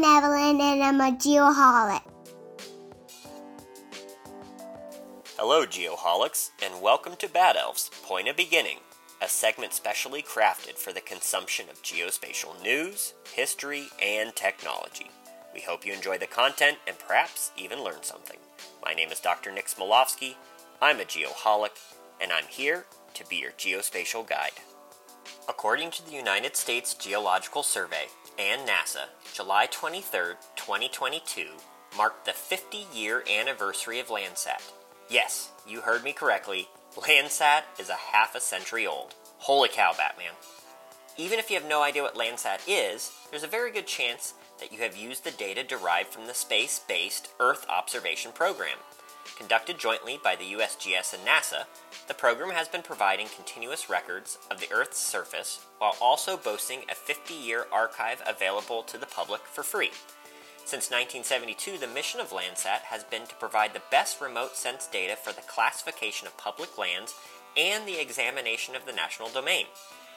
I'm Evelyn and I'm a geoholic. Hello, Geoholics, and welcome to Bad Elf's Point of Beginning, a segment specially crafted for the consumption of geospatial news, history, and technology. We hope you enjoy the content and perhaps even learn something. My name is Dr. Nick Smolowski. I'm a geoholic, and I'm here to be your geospatial guide. According to the United States Geological Survey and NASA, July 23, 2022 marked the 50 year anniversary of Landsat. Yes, you heard me correctly. Landsat is a half a century old. Holy cow, Batman. Even if you have no idea what Landsat is, there's a very good chance that you have used the data derived from the space based Earth Observation Program. Conducted jointly by the USGS and NASA, the program has been providing continuous records of the Earth's surface while also boasting a 50 year archive available to the public for free. Since 1972, the mission of Landsat has been to provide the best remote sense data for the classification of public lands and the examination of the national domain.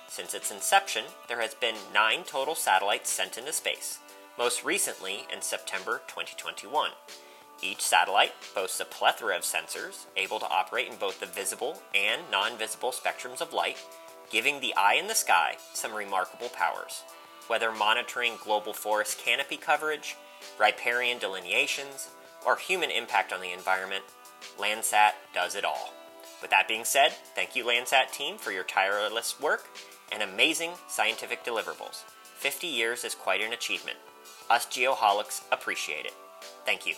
Since its inception, there has been nine total satellites sent into space, most recently in September 2021. Each satellite boasts a plethora of sensors able to operate in both the visible and non visible spectrums of light, giving the eye in the sky some remarkable powers. Whether monitoring global forest canopy coverage, riparian delineations, or human impact on the environment, Landsat does it all. With that being said, thank you, Landsat team, for your tireless work and amazing scientific deliverables. 50 years is quite an achievement. Us geoholics appreciate it. Thank you.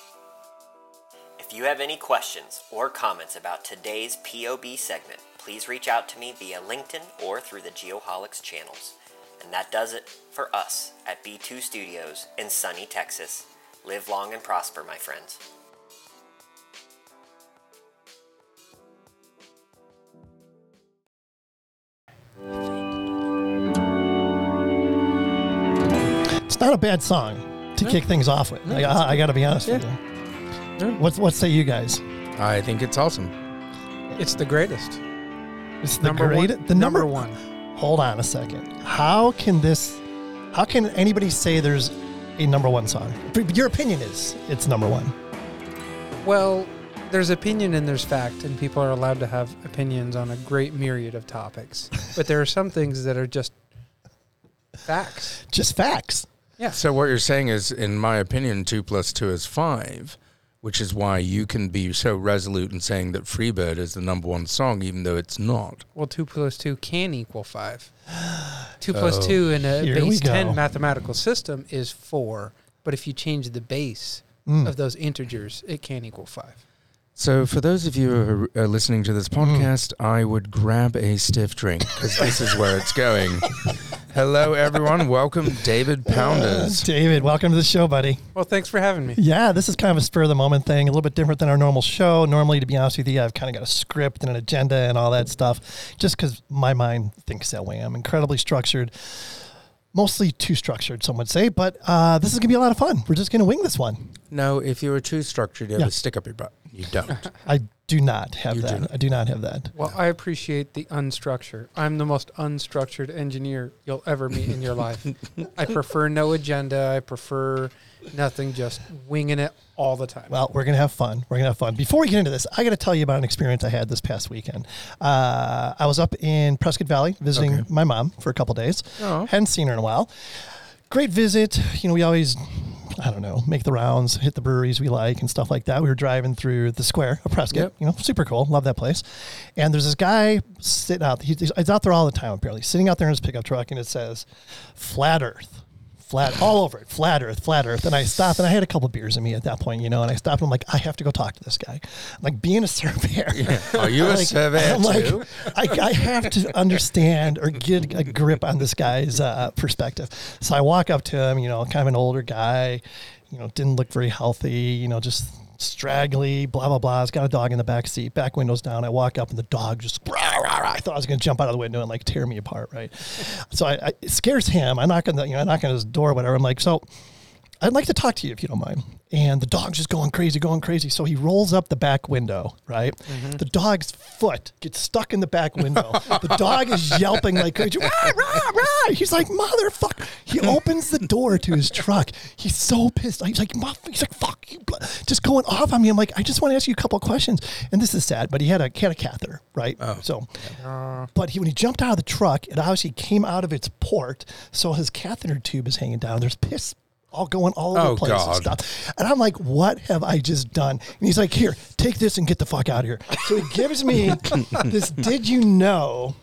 If you have any questions or comments about today's POB segment, please reach out to me via LinkedIn or through the Geoholics channels. And that does it for us at B2 Studios in sunny Texas. Live long and prosper, my friends. It's not a bad song to kick things off with. I, I, I got to be honest with you. What what say you guys? I think it's awesome. It's the greatest. It's the number great one, the number, one. Hold on a second. How can this? How can anybody say there's a number one song? Your opinion is it's number one. Well, there's opinion and there's fact, and people are allowed to have opinions on a great myriad of topics. but there are some things that are just facts. Just facts. Yeah. So what you're saying is, in my opinion, two plus two is five, which is why you can be so resolute in saying that Freebird is the number one song, even though it's not. Well, two plus two can equal five. Two plus Oh, two in a base ten mathematical system is four. But if you change the base Mm. of those integers, it can equal five. So for those of you who are uh, listening to this podcast, I would grab a stiff drink because this is where it's going. Hello, everyone. Welcome, David Pounders. David, welcome to the show, buddy. Well, thanks for having me. Yeah, this is kind of a spur of the moment thing, a little bit different than our normal show. Normally, to be honest with you, I've kind of got a script and an agenda and all that stuff, just because my mind thinks that way. I'm incredibly structured, mostly too structured, some would say, but uh, this is going to be a lot of fun. We're just going to wing this one. No, if you were too structured, you have Yeah. a stick up your butt. You don't. I do not have You do that. not. I do not have that. Well, I appreciate the unstructure. I'm the most unstructured engineer you'll ever meet in your life. I prefer no agenda. I prefer nothing, just winging it all the time. Well, we're going to have fun. We're going to have fun. Before we get into this, I got to tell you about an experience I had this past weekend. Uh, I was up in Prescott Valley visiting Okay. my mom for a couple days. Oh. Hadn't seen her in a while. Great visit. You know, we always, I don't know, make the rounds, hit the breweries we like and stuff like that. We were driving through the square of Prescott. Yep. You know, super cool. Love that place. And there's this guy sitting out. He's, he's out there all the time, apparently, sitting out there in his pickup truck, and it says, "Flat Earth." Flat all over it, flat Earth, flat Earth. And I stopped, and I had a couple beers in me at that point, you know. And I stopped, and I'm like, I have to go talk to this guy. I'm like being a surveyor. Are you a surveyor I'm like. I, I have to understand or get a grip on this guy's uh, perspective. So I walk up to him, you know, kind of an older guy, you know, didn't look very healthy, you know, just straggly, blah, blah, blah. He's got a dog in the back seat, back windows down. I walk up and the dog just, rah, rah, rah. I thought I was going to jump out of the window and like tear me apart, right? So I, I, it scares him. I knock on the, you know, I knock on his door, whatever. I'm like, so I'd like to talk to you if you don't mind. And the dog's just going crazy, going crazy. So he rolls up the back window, right? Mm-hmm. The dog's foot gets stuck in the back window. the dog is yelping like crazy. Rah, rah, rah. He's like, motherfucker. He opens the door to his truck. He's so pissed. He's like, "Muff," he's like, fuck you. Just going off on me. I'm like, I just want to ask you a couple of questions. And this is sad, but he had a, he had a catheter, right? Oh. So, but he, when he jumped out of the truck, it obviously came out of its port. So his catheter tube is hanging down. There's piss all going all over Oh, the place and stuff. And I'm like, what have I just done? And he's like, here, take this and get the fuck out of here. So he gives me this did you know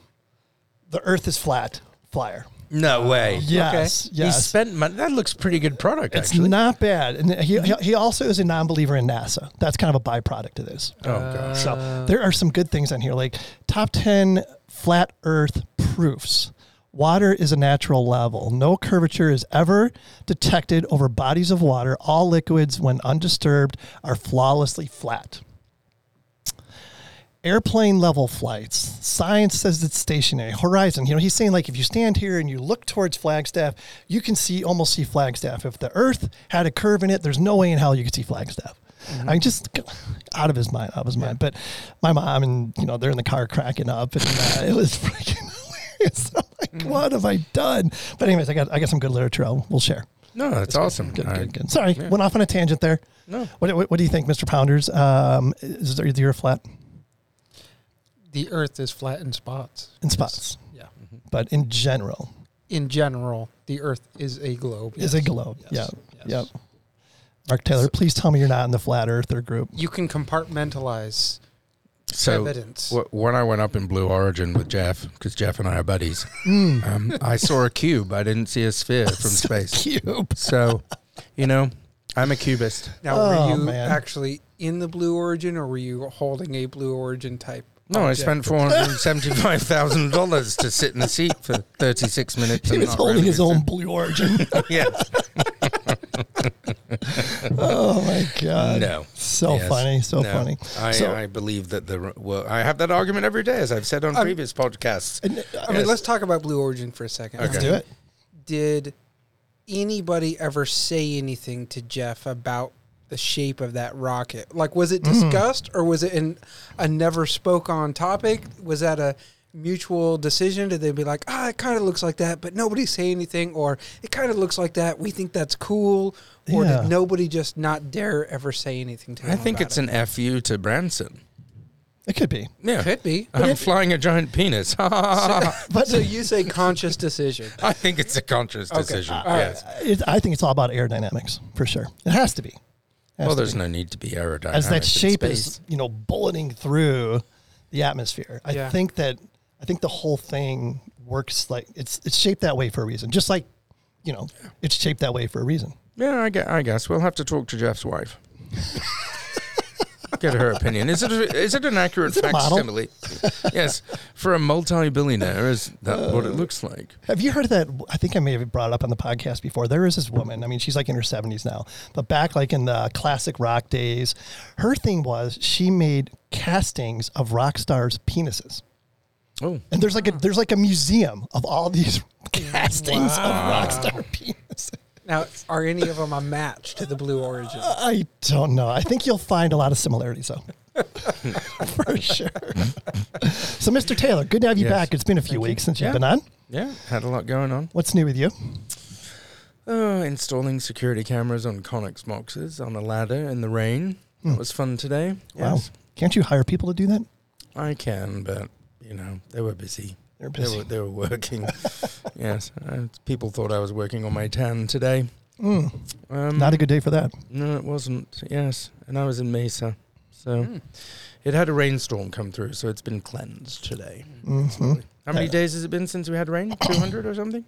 the earth is flat flyer? No way. Yes. He Yes. spent money. That looks pretty good product, it's actually. not bad. And he, he, he also is a non believer in NASA. That's kind of a byproduct of this. oh, gosh. So there are some good things on here, like top 10 flat earth proofs. Water is a natural level. No curvature is ever detected over bodies of water. All liquids, when undisturbed, are flawlessly flat. Airplane level flights. Science says it's stationary. Horizon. You know, he's saying like if you stand here and you look towards Flagstaff, you can see almost see Flagstaff. If the Earth had a curve in it, there's no way in hell you could see Flagstaff. I mean, just out of his mind, out of his mind. But my mom and you know they're in the car cracking up, and uh, it was freaking hilarious. I'm like, what have I done? But anyways, I got I got some good literature. I'll, we'll share. No, that's awesome. Good, I- good, good. Sorry, went off on a tangent there. No. What, what, what do you think, Mr. Pounders? Um, is there the Earth flat The Earth is flat in spots. in Yes. spots? Yeah. But in general, In general, the Earth is a globe. is yes. a globe. Yes. Yeah. Yes. Yep. Mark Taylor, please tell me you're not in the flat earther group. You can compartmentalize So evidence. wh- when I went up in Blue Origin with Jeff, because Jeff and I are buddies, Hmm. um, I saw a cube. I didn't see a sphere from space. Cube. So, you know, I'm a cubist. Now, Oh, were you man. actually in the Blue Origin, or were you holding a Blue Origin type? No, I spent four hundred seventy-five thousand dollars to sit in the seat for thirty-six minutes. He and was not holding his own blue origin. Yeah. oh my god. No. So Yes. funny. So No. funny. I, So- I believe that the well, I have that argument every day, as I've said on Um, previous podcasts. And, uh, I mean, let's talk about Blue Origin for a second. Let's Okay. do it. Did anybody ever say anything to Jeff about the shape of that rocket? Like, was it Mm-hmm. discussed, or was it in a never spoke on topic? Was that a mutual decision? Did they be like, ah, it kind of looks like that, but nobody say anything, or it kind of looks like that. We think that's cool, or Yeah. did nobody just not dare ever say anything to him? I think about it's it? an fu to Branson. It could be. Yeah, could be. I'm flying a giant penis. But So you say conscious decision? I think it's a conscious Okay. decision. All right. yes. it, I think it's all about aerodynamics for sure. It has to be. Has Well, to there's be. no need to be aerodynamic. as that in shape space. is, you know, bulleting through the atmosphere. I Yeah. think that I think the whole thing works like it's it's shaped that way for a reason. Just like, you know, it's shaped that way for a reason. Yeah, I guess, I guess we'll have to talk to Jeff's wife. Get her opinion. Is it a, is it an accurate it facsimile? yes, for a multi-billionaire, is that uh, what it looks like? Have you heard of that? I think I may have brought it up on the podcast before. There is this woman. I mean, she's like in her 70s now, but back like in the classic rock days, her thing was she made castings of rock stars' penises. Oh, And there's like a there's like a museum of all these castings of rock star penises. Now, are any of them a match to the Blue Origin? I don't know. I think you'll find a lot of similarities though. For sure. so, Mr. Taylor, good to have you Yes. back. It's been a few weeks since Yeah. you've been on. yeah, had a lot going on. What's new with you? Oh, installing security cameras on Conex boxes on a ladder in the rain. That was fun today. Hmm. Wow. Yes, Can't you hire people to do that? I can, but you know they were busy. They busy. were, they were working. yes, uh, people thought I was working on my tan today. Mm, Um, not a good day for that. No, it wasn't. Yes, and I was in Mesa, so Hmm. it had a rainstorm come through, so it's been cleansed today. hmm How many Uh, days has it been since we had rain? Two hundred or something?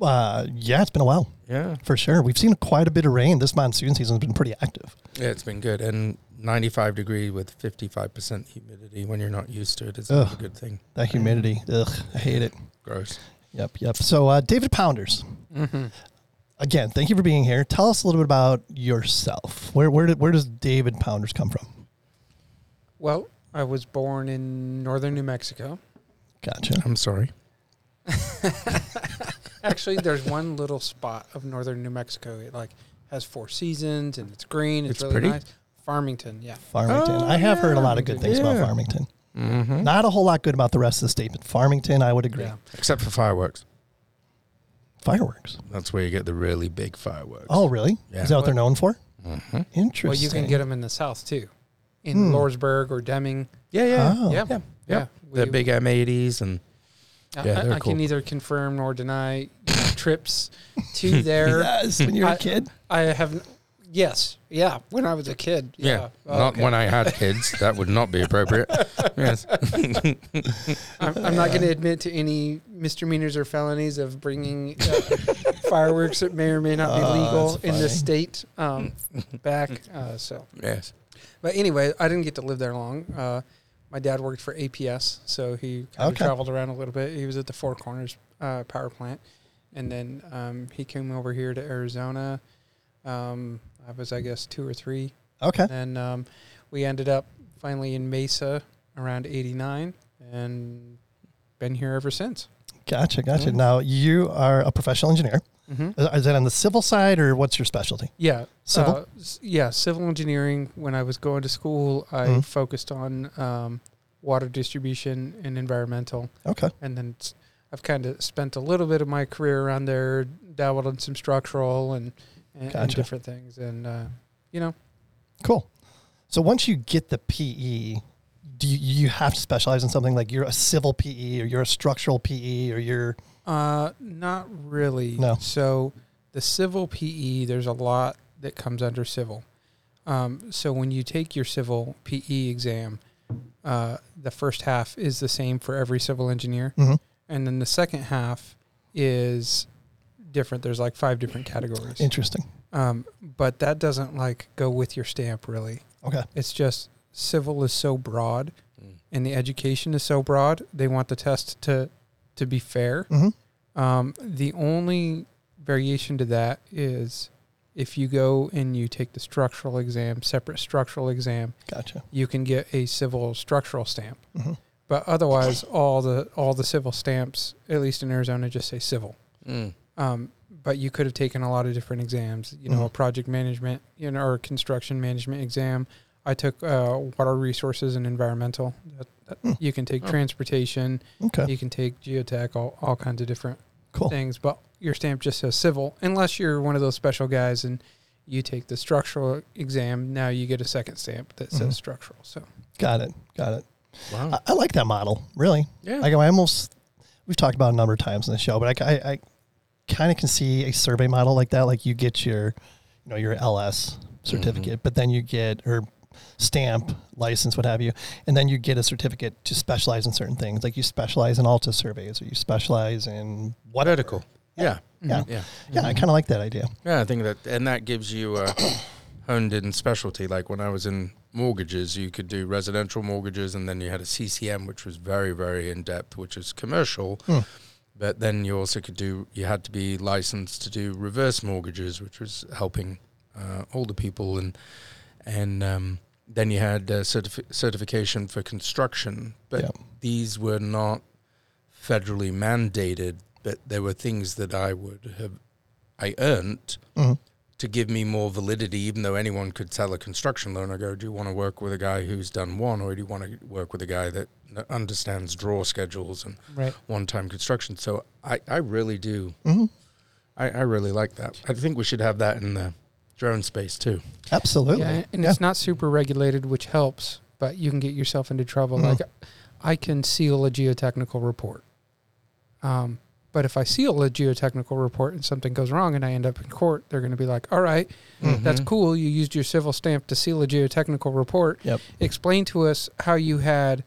Uh, yeah, it's been a while Yeah, for sure. We've seen quite a bit of rain. This monsoon season has been pretty active. yeah, it's been good. And ninety-five degree with fifty-five percent humidity when you're not used to it is Ugh. a good thing. That humidity, ugh, I hate it. Gross. Yep, yep. So, uh, David Pounders, Mm-hmm. again, thank you for being here. Tell us a little bit about yourself. Where where did, where does David Pounders come from? Well, I was born in northern New Mexico. Gotcha. I'm sorry. Actually, there's one little spot of northern New Mexico. It like has four seasons and it's green. It's, It's really pretty? nice. Farmington, yeah. Farmington. Oh, I have heard a lot of good things about Farmington. Mm-hmm. Not a whole lot good about the rest of the state, but Farmington, I would agree. Yeah. Except for fireworks. Fireworks. That's where you get the really big fireworks. Oh, really? Yeah. Is that what they're known for? Mhm. Interesting. Well, you can get them in the south too, in Hmm. Lordsburg or Deming. Yeah, yeah. Oh. Yeah, Yeah. yeah. The We- big M80s and I, yeah, I- I cool. can neither confirm nor deny you know, trips to there. Yes, when you were I- a kid. I have, yes, yeah. When I was a kid, yeah, yeah. Oh, not okay. when I had kids. That would not be appropriate. yes. I'm, I'm not going to admit to any misdemeanors or felonies of bringing uh, fireworks that may or may not be Oh, legal that's in this funny. state um, back. Uh, so, Yes. but anyway, I didn't get to live there long. Uh, my dad worked for APS, so he kind of Okay. traveled around a little bit. He was at the Four Corners uh, power plant, and then um, he came over here to Arizona. Um, I was, I guess, two or three Okay. and um, we ended up finally in Mesa around 89 and been here ever since. Gotcha. Gotcha. Mm. Now, you are a professional engineer. Mm-hmm. Is is that on the civil side or what's your specialty? Yeah. Civil? Uh, s- yeah, civil engineering. When I was going to school, I Mhm. focused on um, water distribution and environmental. Okay. And then s- I've kind of spent a little bit of my career around there, dabbled in some structural and, and, and Gotcha. different things. And, uh, you know, Cool. So once you get the PE, do you, you have to specialize in something like you're a civil PE or you're a structural PE or you're Uh, not really. No. So the civil PE, there's a lot that comes under civil. Um, so when you take your civil PE exam, uh, the first half is the same for every civil engineer, Mhm. and then the second half is different. There's like five different categories. interesting? Um, but that doesn't like go with your stamp really. Okay. It's just civil is so broad, Mm. and the education is so broad. They want the test to to be fair. hmm Um, the only variation to that is if you go and you take the structural exam, separate structural exam, Gotcha. you can get a civil structural stamp. Mhm. But otherwise, all the all the civil stamps, at least in Arizona, just say civil. Mm. Um, but you could have taken a lot of different exams. You know, a Mhm. project management, you know, or construction management exam. I took uh, water resources and environmental. That, that Hmm. You can take Oh. transportation. Okay. You can take geotech, all, all kinds of different Cool. things, but your stamp just says civil, unless you're one of those special guys and you take the structural exam. Now you get a second stamp that says Mhm. structural. So Got it. Got it. Wow. I, I like that model. Really. yeah. Like I almost we've talked about it a number of times in the show, but I, I, I kind of can see a survey model like that. Like you get your, you know, your LS certificate, but then you get or stamp license, what have you, and then you get a certificate to specialize in certain things. Like you specialize in Alta surveys, or you specialize in what Vertical. Yeah. Yeah, Yeah. yeah. I kind of like that idea. Yeah, I think that, and that gives you a honed in specialty. Like when I was in mortgages, you could do residential mortgages, and then you had a CCM, which was very, very in depth, which is commercial. Hmm. But then you also could do, you had to be licensed to do reverse mortgages, which was helping uh, older people. And, and um, then you had uh, certifi- certification for construction. But Yeah. these were not federally mandated, but there were things that I would have, I earned Mhm. to give me more validity, even though anyone could sell a construction loan. I go, do you want to work with a guy who's done one, or do you want to work with a guy that understands draw schedules and right. one-time construction? So I, I really do. hmm I, I really like that. I think we should have that in the drone space too. Absolutely. Yeah, and Yeah. it's not super regulated, which helps, but you can get yourself into trouble. Mhm. Like, I can seal a geotechnical report. Um, but if I seal a geotechnical report and something goes wrong and I end up in court, they're going to be like, all right, that's Mhm. cool. You used your civil stamp to seal a geotechnical report. Yep. Explain to us how you had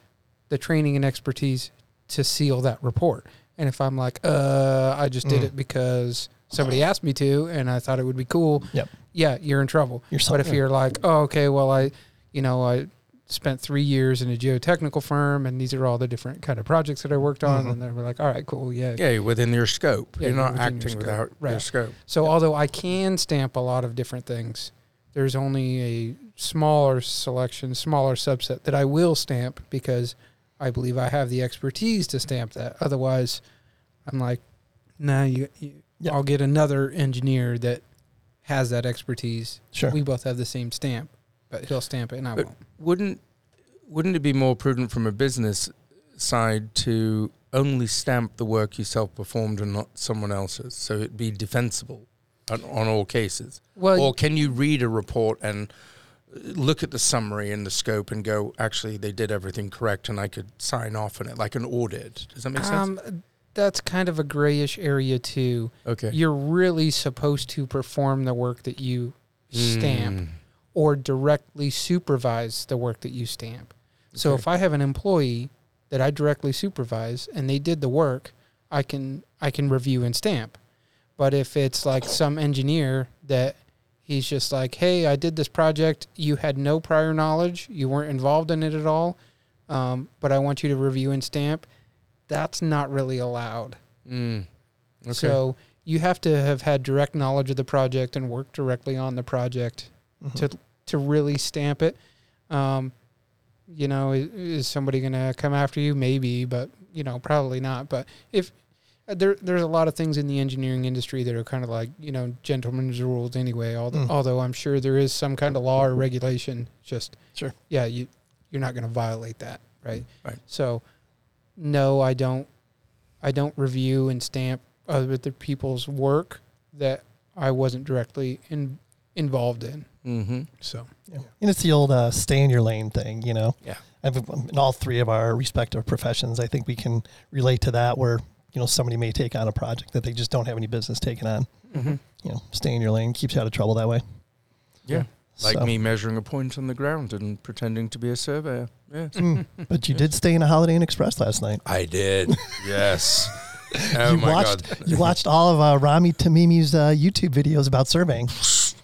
the training and expertise to seal that report. And if I'm like, uh, I just did Mm. it because somebody asked me to and I thought it would be cool. Yep. Yeah, you're in trouble. You're But if you're like, oh, okay, well, I, you know, I spent three years in a geotechnical firm, and these are all the different kind of projects that I worked on, Mhm. and they're like, all right, cool, yeah. Yeah, within your scope. Yeah, you're not your acting scope. without your scope. So although I can stamp a lot of different things, there's only a smaller selection, smaller subset that I will stamp because I believe I have the expertise to stamp that. Otherwise, I'm like, nah, you, you Yeah. I'll get another engineer that has that expertise. Sure. We both have the same stamp, but he'll stamp it and I But won't. wouldn't wouldn't it be more prudent from a business side to only stamp the work you self performed and not someone else's, so it'd be defensible on, on all cases? Well, or can you read a report and uh, look at the summary and the scope and go, actually, they did everything correct, and I could sign off on it like an audit? Does that make sense? um, that's kind of a grayish area too. Okay. You're really supposed to perform the work that you stamp Mm. or directly supervise the work that you stamp. So Okay. if I have an employee that I directly supervise and they did the work, I can I can review and stamp. But if it's like some engineer that he's just like, "Hey, I did this project. You had no prior knowledge. You weren't involved in it at all. Um, but I want you to review and stamp." That's not really allowed. Mm. Okay. So you have to have had direct knowledge of the project and work directly on the project Mhm. to to really stamp it. Um, you know, is, is somebody going to come after you? Maybe, but you know, probably not. But if uh, there, there's a lot of things in the engineering industry that are kind of like you know gentlemen's rules anyway. Although, Mm. although I'm sure there is some kind of law or regulation. Just Sure. yeah, you you're not going to violate that, right? Right. So, no, I don't. I don't review and stamp other people's work that I wasn't directly in, involved in. mm-hmm. So Yeah. And it's the old uh, stay in your lane thing, you know. Yeah. I've, in all three of our respective professions, I think we can relate to that. Where you know somebody may take on a project that they just don't have any business taking on. mm-hmm. You know, stay in your lane keeps you out of trouble that way. Yeah. Like So- me measuring a point on the ground and pretending to be a surveyor. Yeah. Mm. But you did stay in a Holiday Inn Express last night. I did. yes. Oh you my watched god. you watched all of uh, Rami Tamimi's uh, YouTube videos about surveying.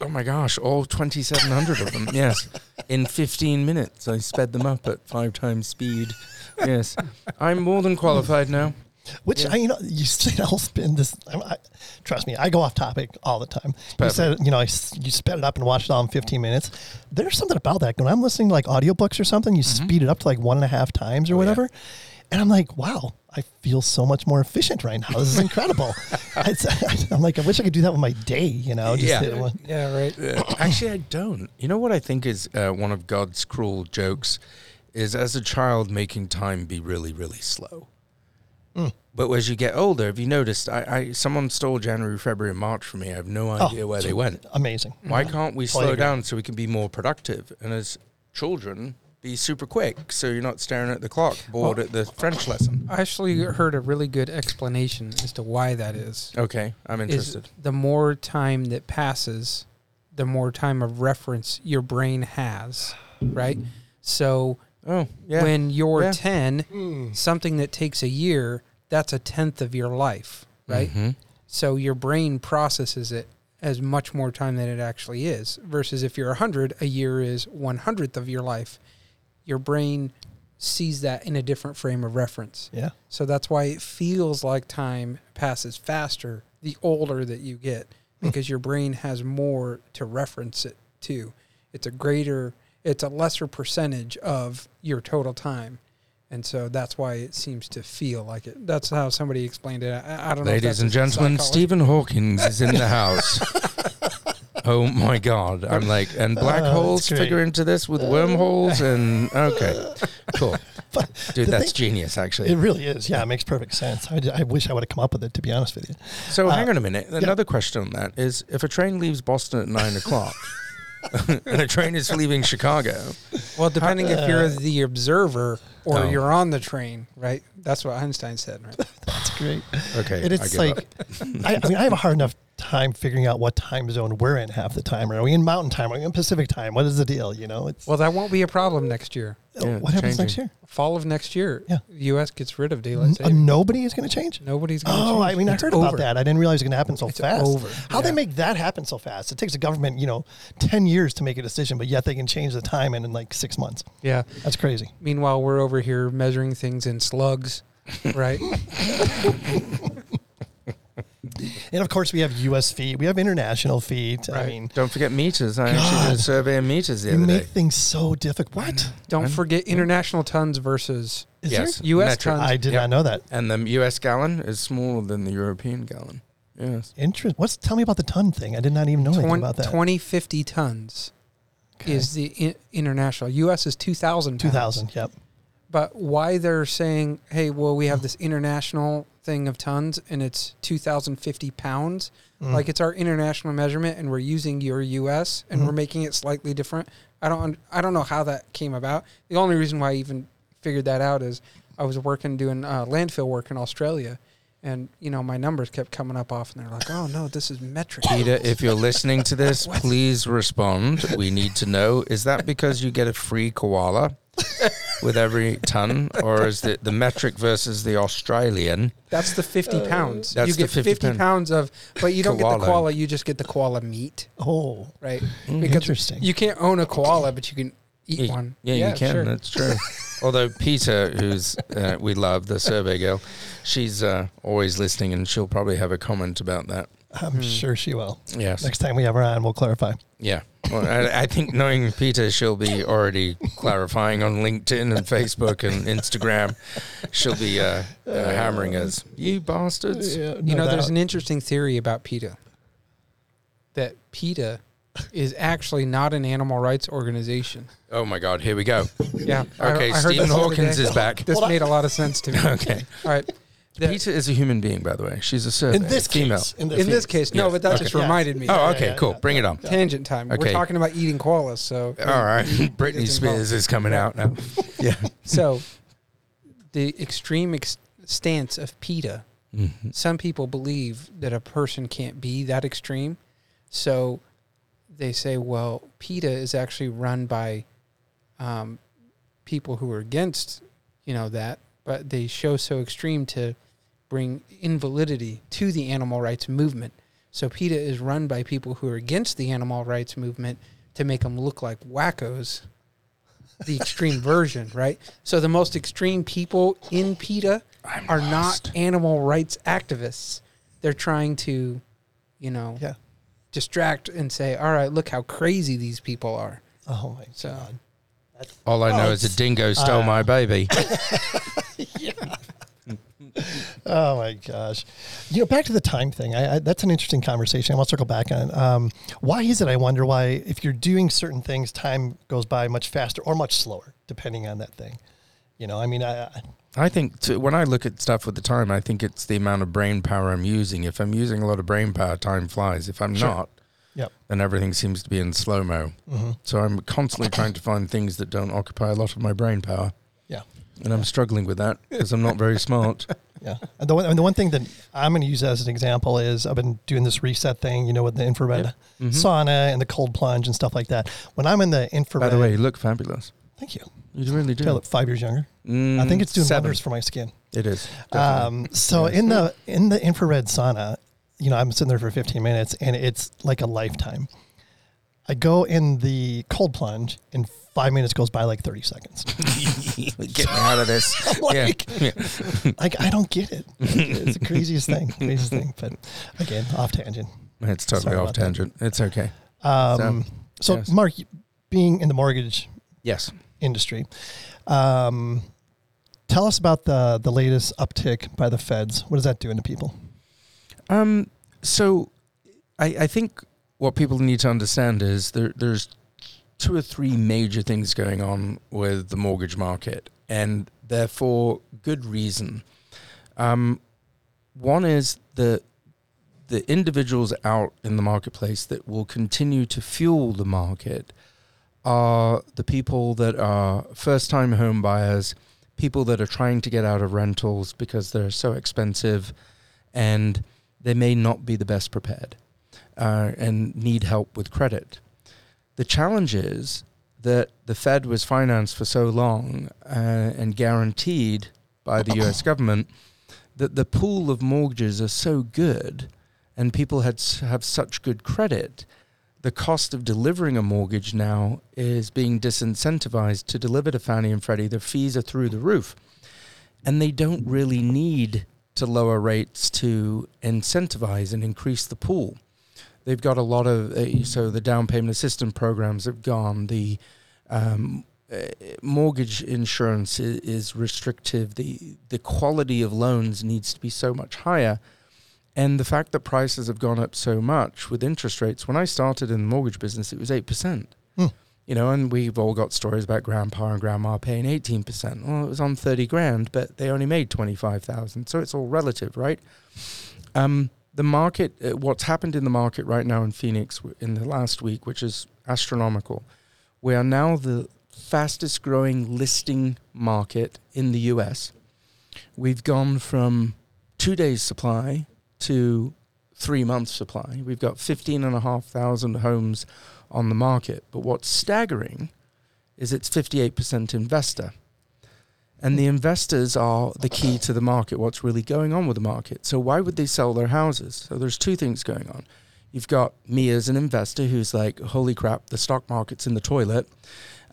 Oh my gosh, all 2700 of them. Yes. In 15 minutes I sped them up at 5 times speed. Yes. I'm more than qualified now. Which Yeah. I, you know, you said I'll spin this. I, I, trust me, I go off topic all the time. You said, you know, I s you sped it up and watched it all in 15 minutes. There's something about that. When I'm listening to like audiobooks or something, you speed it up to like one and a half times or Mm-hmm. Oh, yeah. whatever. And I'm like, wow, I feel so much more efficient right now. This is incredible. It's, I'm like, I wish I could do that with my day, you know? Just Yeah. yeah, right. Uh, actually, I don't. You know what I think is uh, one of God's cruel jokes is as a child making time be really, really slow. Mm. But as you get older, have you noticed? I, I someone stole January, February, and March from me. I have no idea where they went. Amazing. Why can't we slow down so we can be more productive? And as children, be super quick so you're not staring at the clock, bored at the French lesson. I actually heard a really good explanation as to why that is. Okay, I'm Is interested. the more time that passes, the more time of reference your brain has, right? So Oh, yeah. when you're Yeah. 10, something that takes a year, that's a tenth of your life, right? Mhm. So your brain processes it as much more time than it actually is. Versus if you're 100, a year is one hundredth of your life. Your brain sees that in a different frame of reference. Yeah. So that's why it feels like time passes faster the older that you get because your brain has more to reference it to. It's a greater, it's a lesser percentage of your total time. And so that's why it seems to feel like it. That's how somebody explained it. I, I don't know. Ladies and gentlemen. Stephen Hawking's is in the house. oh my God. I'm like, and black Oh, holes figure into this with wormholes and okay, cool. Dude, that's thing- genius, actually. It really is. Yeah, it makes perfect sense. I, I wish I would have come up with it, to be honest with you. So uh, hang on a minute. Another question on that is if a train leaves Boston at nine o'clock and a train is leaving Chicago, Well, depending if you're uh, the observer or Oh. you're on the train, right? That's what Einstein said, right? That's great. okay, And I it's give like. I, I mean, I have a hard enough time figuring out what time zone we're in half the time. Are we in Mountain Time? Are we in Pacific Time? What is the deal? You know, it's Well, that won't be a problem next year. Yeah, what happens changing. next year? Fall of next year, Yeah. the U.S. gets rid of daylight uh, saving. nobody is going to change. Nobody's going to Oh, I mean, I heard about that. I didn't realize it was going to happen so It's fast. over. How they Yeah. make that happen so fast? It takes a government, you know, ten years to make a decision, but yet they can change the time in, in like six months. Yeah. That's crazy. Meanwhile, we're over here measuring things in slugs, right? And of course, we have U.S. feet. We have international feet. I mean, Don't forget meters. I actually did God. a survey of meters the you other make day. things so difficult. What? Mm-hmm. Don't I'm- forget mm-hmm. international tons versus Is Yes. there? U.S. Metric. tons. I did Yeah. not know that. And the U.S. gallon is smaller than the European gallon. Yes. Interest. What's tell me about the ton thing? I did not even know anything about that. 2050 tons Okay. is the I- international. U.S. is 2,000 two thousand. Yep. But why they're saying, hey, well, we have this international thing of tons and it's 2,050 pounds. Mm. Like it's our international measurement and we're using your U.S. and Mhm. we're making it slightly different. I don't, I don't know how that came about. The only reason why I even figured that out is I was working doing uh, landfill work in Australia, and you know my numbers kept coming up off, and they're like, "Oh no, this is metric." Peta, if you're listening to this, please respond. We need to know: is that because you get a free koala with every ton, or is it the metric versus the Australian? That's the 50 pounds. That's you get 50 50, pound. pounds of, but you don't get the Koala. koala. You just get the koala meat, Oh, right? Mm, Because interesting. You can't own a koala, but you can eat Yeah, one. Yeah, you can. sure. That's true. Although Peta, who's uh, we love, the survey girl, she's uh, always listening, and she'll probably have a comment about that. I'm Hmm. sure she will. Yes. Next time we have her on, we'll clarify. Yeah. Well, I, I think knowing Peta, she'll be already clarifying on LinkedIn and Facebook and Instagram. She'll be uh, uh, hammering us. You bastards. You know, there's an interesting theory about Peta That PETA is actually not an animal rights organization. Oh my God, here we go. Yeah. I- Okay, I heard Stephen this the other Hawkins day. is back. This made a lot of sense to me. Okay. All right. The- Peta is a human being, by the way. She's a survey. in this female. case. In in this case, no, Yes. but that Okay. just Yeah. reminded me. Oh, okay, yeah, cool. Bring it on. Tangent time. Okay. We're talking about eating koalas, so All right. Britney It's Spears is coming out now. Yeah. so the extreme ex- stance of PETA. Mhm. Some people believe that a person can't be that extreme, so they say, well, PETA is actually run by um, people who are against, you know, that, but they show so extreme to bring invalidity to the animal rights movement. So PETA is run by people who are against the animal rights movement to make them look like wackos, the extreme version, right? So the most extreme people in PETA I'm are lost. not animal rights activists. They're trying to, you know, Yeah. Distract and say, "All right, look how crazy these people are." Oh my So- god. All I know Oh, is a dingo stole uh, my baby. Oh my gosh. You know, back to the time thing. I, I, that's an interesting conversation. I want to circle back on. it. Um, why is it? I wonder why, if you're doing certain things, time goes by much faster or much slower, depending on that thing. You know, I mean, I, I think when I look at stuff with the time, I think it's the amount of brain power I'm using. If I'm using a lot of brain power, time flies. If I'm Sure. not, Yep. then everything seems to be in slow mo. mhm. So I'm constantly trying to find things that don't occupy a lot of my brain power. Yeah. And I'm struggling with that because I'm not very smart. Yeah. And the one, and the one thing that I'm going to use as an example is I've been doing this reset thing, you know, with the infrared Mhm. sauna and the cold plunge and stuff like that. When I'm in the infrared, By the way, you look fabulous. thank you. You really do. I look five years younger. I Mm, think it's doing seven. wonders for my skin. It is. Um, so Yes. in the in the infrared sauna, you know, I'm sitting there for 15 minutes, and it's like a lifetime. I go in the cold plunge, and five minutes goes by like 30 seconds. Get me out of this. like, yeah. like I don't get it. It's the craziest thing, craziest thing. But again, off tangent. It's totally Sorry off about that. tangent. It's okay. Um, so, yes. Mark, being in the mortgage Yes. Industry, um, tell us about the the latest uptick by the feds. What is that doing to people? Um, so I, I think what people need to understand is there, there's two or three major things going on with the mortgage market, and therefore good reason. Um, one is the the individuals out in the marketplace that will continue to fuel the market are the people that are first time home buyers, people that are trying to get out of rentals because they're so expensive and they may not be the best prepared uh, and need help with credit. The challenge is that the Fed was financed for so long uh, and guaranteed by the US government that the pool of mortgages are so good and people had have such good credit the cost of delivering a mortgage now is being disincentivized to deliver to Fannie and Freddie. Their fees are through the roof. And they don't really need to lower rates to incentivize and increase the pool. They've got a lot of, uh, so the down payment assistance programs have gone. The um, uh, mortgage insurance is, is restrictive. The, the quality of loans needs to be so much higher. And the fact that prices have gone up so much with interest rates, when I started in the mortgage business, it was 8%. Hmm. You know, and we've all got stories about grandpa and grandma paying 18%. Well, it was on 30 grand, but they only made 25,000. So it's all relative, right? Um, the market, uh, what's happened in the market right now in Phoenix in the last week, which is astronomical, we are now the fastest growing listing market in the US. We've gone from two days' supply to three months' supply. We've got 15,500 homes on the market. But what's staggering is it's 58% investor. And the investors are the key to the market, what's really going on with the market. So, why would they sell their houses? So, there's two things going on. You've got me as an investor who's like, holy crap, the stock market's in the toilet.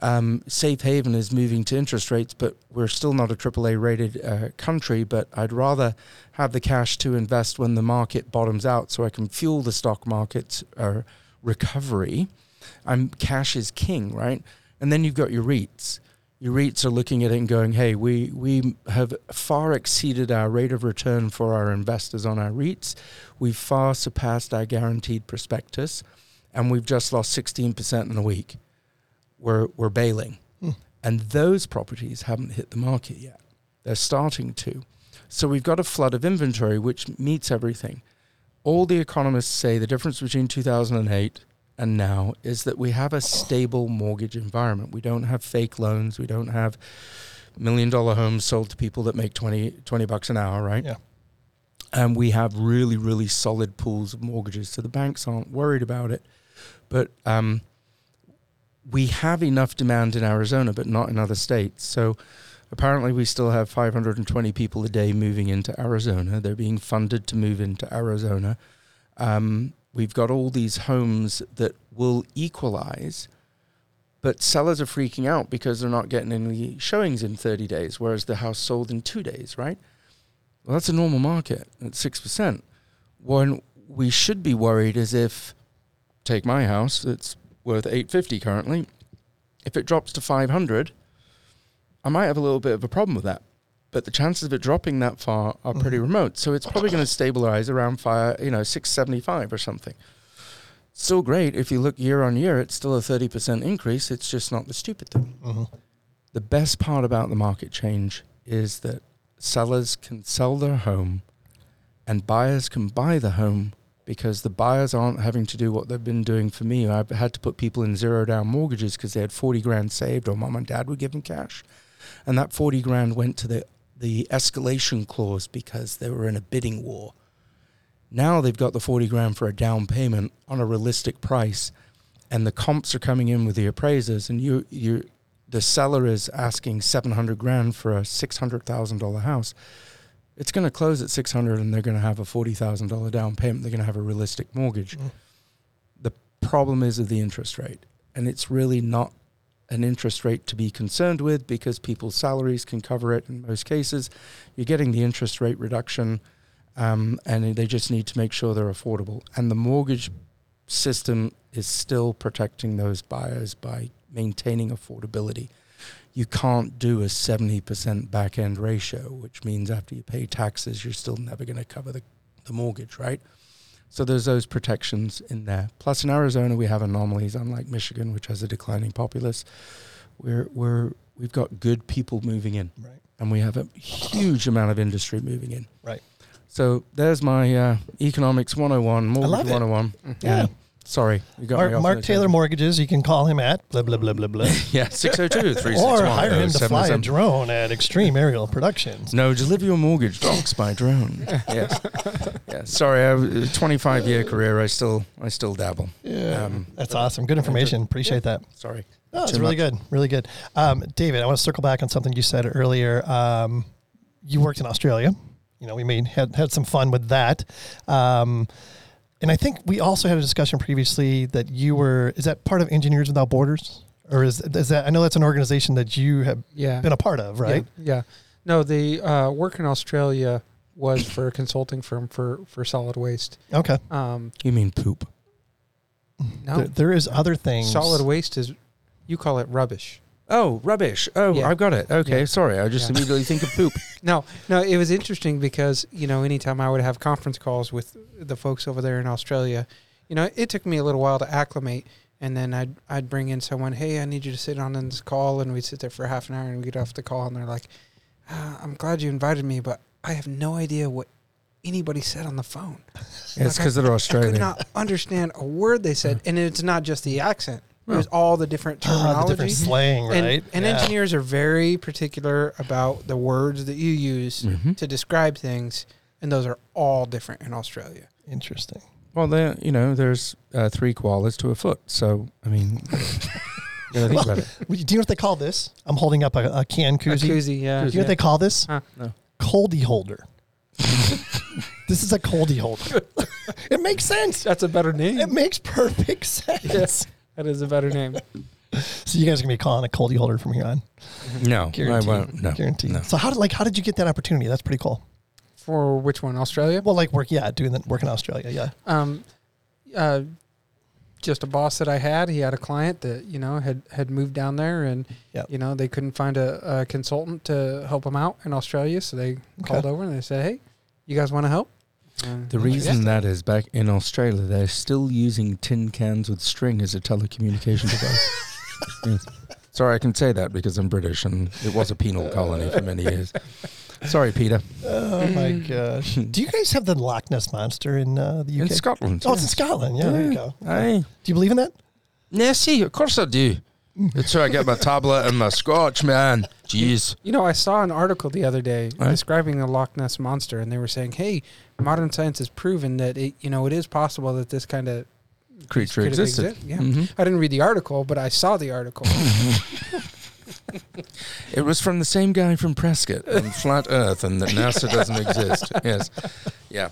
Um, Safe Haven is moving to interest rates, but we're still not a AAA rated uh, country. But I'd rather have the cash to invest when the market bottoms out so I can fuel the stock market's uh, recovery. I'm cash is king, right? And then you've got your REITs. Your REITs are looking at it and going, hey, we, we have far exceeded our rate of return for our investors on our REITs. We've far surpassed our guaranteed prospectus, and we've just lost 16% in a week. We're, we're bailing. Hmm. And those properties haven't hit the market yet. They're starting to. So we've got a flood of inventory which meets everything. All the economists say the difference between 2008 and now is that we have a stable mortgage environment. We don't have fake loans. We don't have million dollar homes sold to people that make 20, 20 bucks an hour, right? Yeah. And we have really, really solid pools of mortgages. So the banks aren't worried about it. But um, we have enough demand in Arizona, but not in other states. So apparently, we still have 520 people a day moving into Arizona. They're being funded to move into Arizona. Um, we've got all these homes that will equalize, but sellers are freaking out because they're not getting any showings in 30 days, whereas the house sold in two days, right? Well, that's a normal market at 6%. When we should be worried is if, take my house, it's worth 850 currently. If it drops to 500, I might have a little bit of a problem with that. But the chances of it dropping that far are pretty Mhm. remote. So it's probably going to stabilize around fire, you know, 675 or something. Still great. If you look year on year, it's still a 30% increase. It's just not the stupid thing. Mhm. The best part about the market change is that sellers can sell their home and buyers can buy the home because the buyers aren't having to do what they've been doing for me. I've had to put people in zero down mortgages because they had 40 grand saved or mom and dad would give them cash. And that 40 grand went to the, the escalation clause because they were in a bidding war. Now they've got the 40 grand for a down payment on a realistic price and the comps are coming in with the appraisers and you you the seller is asking 700 grand for a $600,000 house. It's going to close at 600 and they're going to have a $40,000 down payment. They're going to have a realistic mortgage. Mm. The problem is of the interest rate. And it's really not an interest rate to be concerned with because people's salaries can cover it in most cases. You're getting the interest rate reduction um, and they just need to make sure they're affordable. And the mortgage system is still protecting those buyers by maintaining affordability. You can't do a 70% back end ratio, which means after you pay taxes, you're still never going to cover the, the mortgage, right? So there's those protections in there. Plus, in Arizona, we have anomalies, unlike Michigan, which has a declining populace. We're, we're, we've got good people moving in, Right. and we have a huge amount of industry moving in. Right. So there's my uh, economics 101, mortgage love it. 101. Yeah. Sorry, you got Mark, off Mark Taylor tangent. Mortgages. You can call him at blah blah blah blah blah, Yeah, 602 or hire him to fly a drone at Extreme Aerial Productions. No, deliver your mortgage docs by drone. yes. Yeah. Sorry, I was- 25 year career. I still, I still dabble. Yeah, Um, that's awesome. Good information. Appreciate that. Sorry. Oh, it's really much. good. Really good. Um, David, I want to circle back on something you said earlier. Um, you worked in Australia. You know, we made had had some fun with that. Um, and I think we also had a discussion previously that you were is that part of Engineers Without Borders, or is is that I know that's an organization that you have Yeah. been a part of, right? Yeah. yeah. No, the uh, work in Australia was for a consulting firm for, for solid waste. Okay. Um, You mean poop? no, There, there is other things. solid waste is, you call it rubbish. Oh, rubbish. Oh, Yeah. I've got it. Okay, Yeah. sorry. I just Yeah. immediately think of poop. No, no, it was interesting because you know anytime I would have conference calls with the folks over there in Australia, you know it took me a little while to acclimate, and then I'd I'd bring in someone, hey, I need you to sit on this call, and we'd sit there for half an hour and we get off the call, and they're like, ah, I'm glad you invited me, but I have no idea what anybody said on the phone. It's Like, I- because they're Australian. I could Australian. not understand a word they said, and it's not just the accent; it was all the different Ah, the terminology. different slang, and, right? and Yeah. engineers are very particular about the words that you use Mhm. to describe things, and those are all different in Australia. Interesting. Well, there, you know, there's uh, three koalas to a foot. So, I mean, you gotta think about it. Well, Do you know what they call this? I'm holding up a, a can koozie. A koozie, yeah. Do you know what they call this? Huh. No. Coldie holder. this is a coldie holder. it makes sense. That's a better name. It makes perfect sense. Yes. That is a better name. So you guys are gonna be calling a coldie holder from here on. No, I won't. No, Guaranteed. no. So how did like how did you get that opportunity? That's pretty cool. For which one? Australia? Well, like work, yeah, doing that work in Australia, yeah. Um, uh, just a boss that I had. He had a client that you know had had moved down there, and Yep. you know they couldn't find a, a consultant to help them out in Australia, so they called over and they said, "Hey, you guys want to help?" And The reason that is back in Australia, they're still using tin cans with string as a telecommunication device. Yes. Sorry, I can say that because I'm British and it was a penal colony for many years. Sorry, Peta. Oh my gosh. Do you guys have the Loch Ness monster in uh, the UK? In Scotland. Oh, it's in Scotland. Yeah, there you go. Aye. Do you believe in that? Nessie, of course I do. That's where I get my tablet and my scotch, man. Jeez. You know, I saw an article the other day Right. describing the Loch Ness monster, and they were saying, "Hey, modern science has proven that it, you know, it is possible that this kind of Creature existed. exist- Yeah, Mhm. I didn't read the article, but I saw the article. It was from the same guy from Prescott and Flat Earth and that NASA doesn't exist. Yes. Yeah.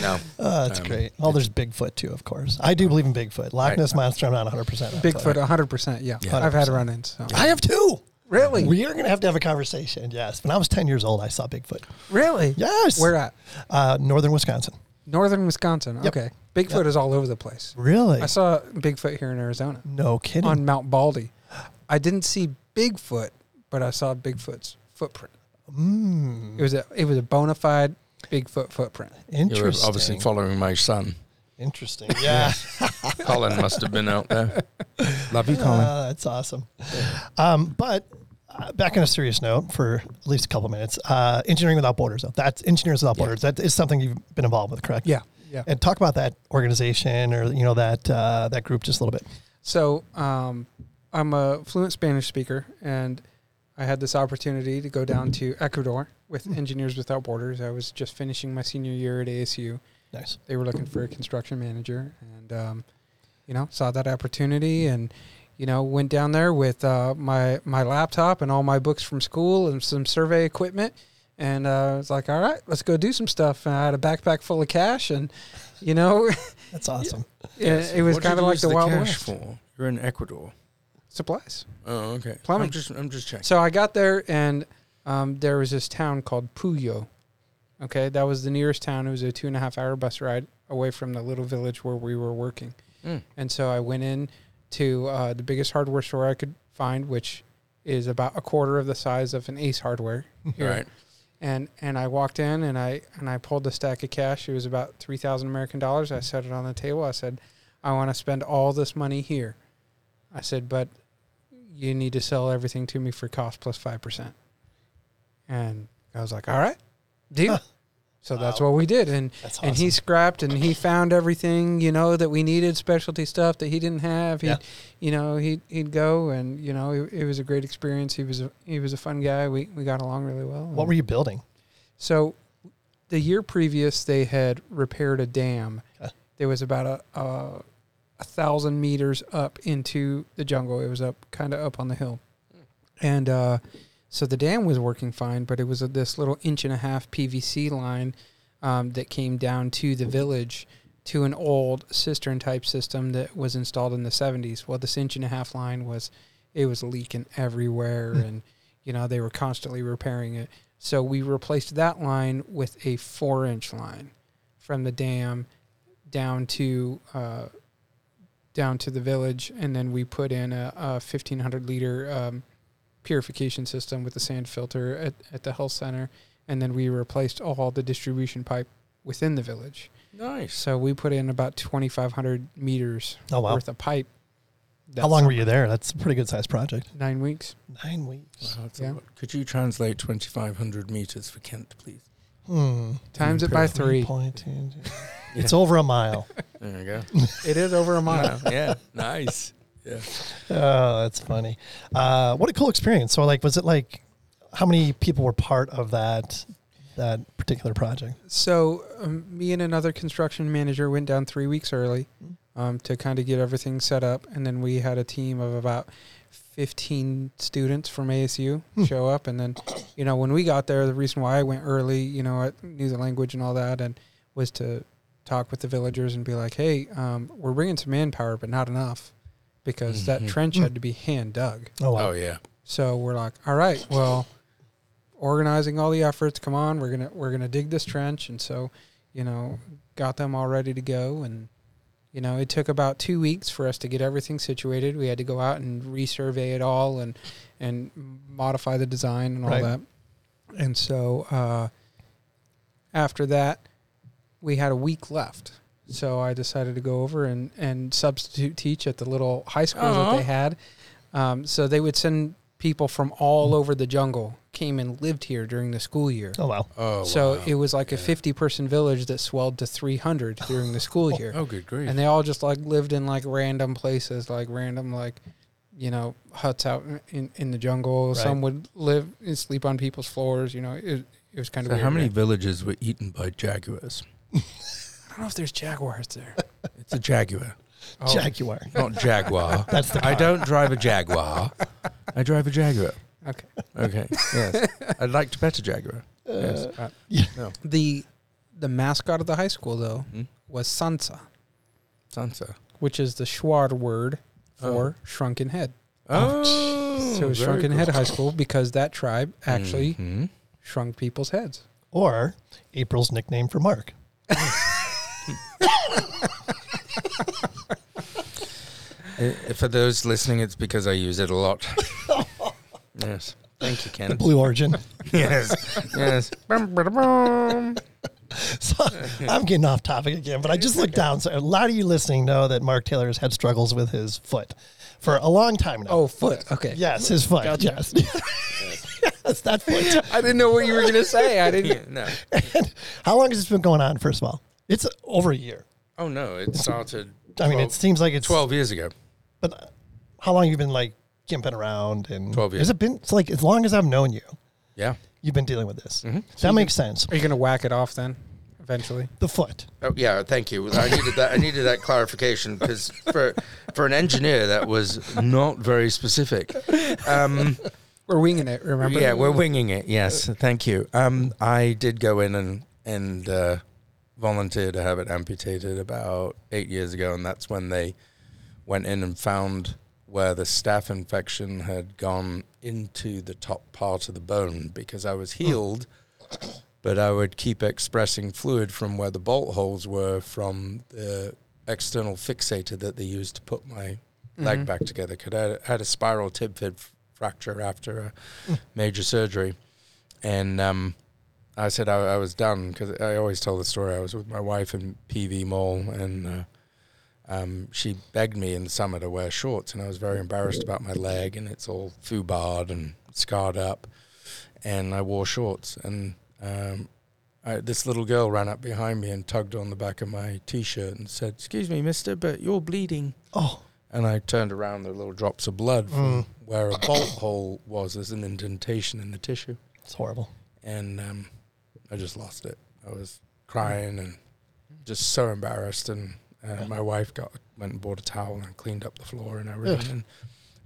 No. Oh, that's Um, great. Oh, there's Bigfoot too, of course. I do believe in Bigfoot. Loch Right. Ness monster, I'm not 100. percent Bigfoot, hundred percent. Yeah, Yeah. I've had 100%. run-ins. So. I have two. Really, We are going to have to have a conversation. Yes. When I was 10 years old, I saw Bigfoot. really. Yes. Where at? Uh, northern Wisconsin. Northern Wisconsin. Yep. Okay, Bigfoot is all over the place. Really? I saw Bigfoot here in Arizona no kidding. on Mount Baldy. I didn't see Bigfoot, but I saw Bigfoot's footprint. mm, It was a it was a bona fide Bigfoot footprint. You were interesting. obviously following my son. Interesting. Yeah. Colin must have been out there. Love you, Colin. Uh, that's awesome. Um, but uh, back on a serious note for at least a couple minutes, uh, Engineering Without Borders. though. That's Engineers Without Yeah. Borders. That is something you've been involved with, correct? Yeah, yeah. And talk about that organization or you know that uh, that group just a little bit. So um, I'm a fluent Spanish speaker, and I had this opportunity to go down to Ecuador with Engineers Without Borders. I was just finishing my senior year at ASU. Nice. They were looking for a construction manager, and um, you know, saw that opportunity, and you know, went down there with uh, my my laptop and all my books from school and some survey equipment, and uh, I was like, all right, let's go do some stuff. And I had a backpack full of cash, and you know, That's awesome. it, it was kind of like use the Wild cash West. for. You're in Ecuador. Supplies. Oh, okay. Plumbing. I'm just, I'm just checking. So I got there, and um, there was this town called Puyo. Okay, that was the nearest town. It was a two and a half hour bus ride away from the little village where we were working. Mm. And so I went in to uh, the biggest hardware store I could find, which is about a quarter of the size of an Ace Hardware. here. Right. And and I walked in and I and I pulled a stack of cash. It was about three thousand American dollars. I set it on the table. I said, I want to spend all this money here. I said, but you need to sell everything to me for cost plus five percent. And I was like, all right, deal. So that's what we did, and That's and he scrapped and he found everything you know that we needed, specialty stuff that he didn't have. He, Yeah. you know, he he'd go and you know it, it was a great experience. He was a he was a fun guy. We we got along really well. What were you building? So, the year previous, they had repaired a dam. Okay. There was about a, a a thousand meters up into the jungle. It was up kind of up on the hill, and uh, so the dam was working fine, but it was a, this little inch and a half PVC line um, that came down to the village to an old cistern type system that was installed in the 70s. Well, this inch and a half line was it was leaking everywhere, and you know they were constantly repairing it. So we replaced that line with a four inch line from the dam down to uh, down to the village, and then we put in a, a fifteen hundred liter um, purification system with a sand filter at, at the health center, and then we replaced all the distribution pipe within the village. Nice. So we put in about 2,500 meters Oh wow. worth of pipe. How that long were you there? That's a pretty good sized project. Nine weeks. Nine weeks. Wow, Yeah. Could you translate 2,500 meters for Kent, please? Hmm. Times it by three. Point two- It's over a mile. There you go. It is over a mile. Yeah. Nice. Yeah. Oh, that's funny. Uh, what a cool experience. So, like, was it like, how many people were part of that that particular project? So um, me and another construction manager went down three weeks early um, to kind of get everything set up, and then we had a team of about fifteen students from ASU Hmm. show up, and then you know when we got there, the reason why I went early, you know, I knew the language and all that, and was to talk with the villagers and be like, hey, um, we're bringing some manpower, but not enough because Mhm. that trench had to be hand dug. Oh, wow. Oh, yeah. So we're like, all right, well, organizing all the efforts. Come on, we're gonna we're gonna dig this trench, and so you know, got them all ready to go, and you know, it took about two weeks for us to get everything situated. We had to go out and resurvey it all and and modify the design and all Right. that. And so uh, after that, we had a week left. So I decided to go over and, and substitute teach at the little high school that they had. Um, so they would send people from all over the jungle came and lived here during the school year. Oh, wow. Oh, so wow. it was like a 50 person village that swelled to 300 during the school oh, year. Oh, good grief. And they all just like lived in like random places, like random like, you know, huts out in, in the jungle. Some would live and sleep on people's floors. You know, it, it was kind of weird. how many right? villages were eaten by jaguars? I don't know if there's jaguars there. It's a jaguar, Oh, Jaguar. not jaguar. That's the I don't drive a jaguar. I drive a jaguar. Okay. Okay. Yes. I'd like to pet a jaguar. yes. Uh, yeah. No. The the mascot of the high school though Hmm? was Sansa, Sansa. which is the Shuar word for Oh. shrunken head. Oh. so it was Shrunken good. Head High School because that tribe actually Mhm. shrunk people's heads. Or April's nickname for Mark. Uh, For those listening, it's because I use it a lot. yes. Thank you, The Ken. Blue Origin. yes. Yes. Bum, ba, da, bum. So I'm getting off topic again, but I just looked down. So a lot of you listening know that Mark Taylor has had struggles with his foot for a long time now. Oh, foot. Okay. yes, his foot. Gotcha. Yes. yes, that foot. I didn't know what you were gonna say. I didn't. Yeah, no. And how long has this been going on, first of all? It's over a year. Oh no! It started. I mean, 12 it seems like it's twelve years ago. But how long you been like gimping around and 12 years. Has it been? It's like as long as I've known you, Yeah. you've been dealing with this. Mhm. That makes sense. Are you gonna whack it off then? Eventually. The foot. Oh yeah, thank you. I needed that. I needed that clarification because for for an engineer that was not very specific. Um, We're winging it. Remember? yeah, we're winging it. Yes, thank you. Um, I did go in and and uh, volunteer to have it amputated about eight years ago, and that's when they went in and found where the staph infection had gone into the top part of the bone because I was healed, but I would keep expressing fluid from where the bolt holes were from the external fixator that they used to put my leg Mhm. back together. Cause I had- had a spiral tib fib fracture after a major surgery, and um, I said I, I was done because I always tell the story. I was with my wife in PV Mall, and uh, um, she begged me in the summer to wear shorts, and I was very embarrassed about my leg, and it's all foobarred and scarred up, and I wore shorts, and um, I, this little girl ran up behind me and tugged on the back of my t-shirt and said, "Excuse me, Mister, but you're bleeding." Oh, And I turned around, there were little drops of blood from Mm. where a bolt hole was. There's an indentation in the tissue. it's horrible. And um, I just lost it. I was crying and just so embarrassed. And uh, my wife got went and bought a towel and cleaned up the floor and everything. And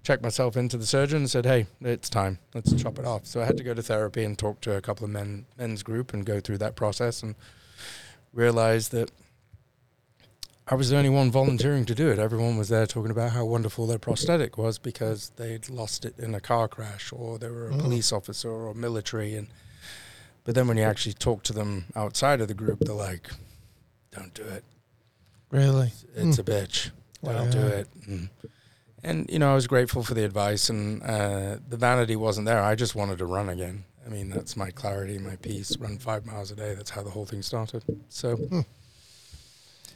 checked myself into the surgeon and said, "Hey, it's time. Let's chop it off." So I had to go to therapy and talk to a couple of men men's group and go through that process and realized that I was the only one volunteering to do it. Everyone was there talking about how wonderful their prosthetic was because they'd lost it in a car crash or they were a Mm. police officer or military and but then when you actually talk to them outside of the group they're like don't do it Really? it's a bitch don't do it and, and you know, I was grateful for the advice, and uh, the vanity wasn't there. I just wanted to run again. I mean, that's my clarity, my peace. Run five miles a day. That's how the whole thing started. So,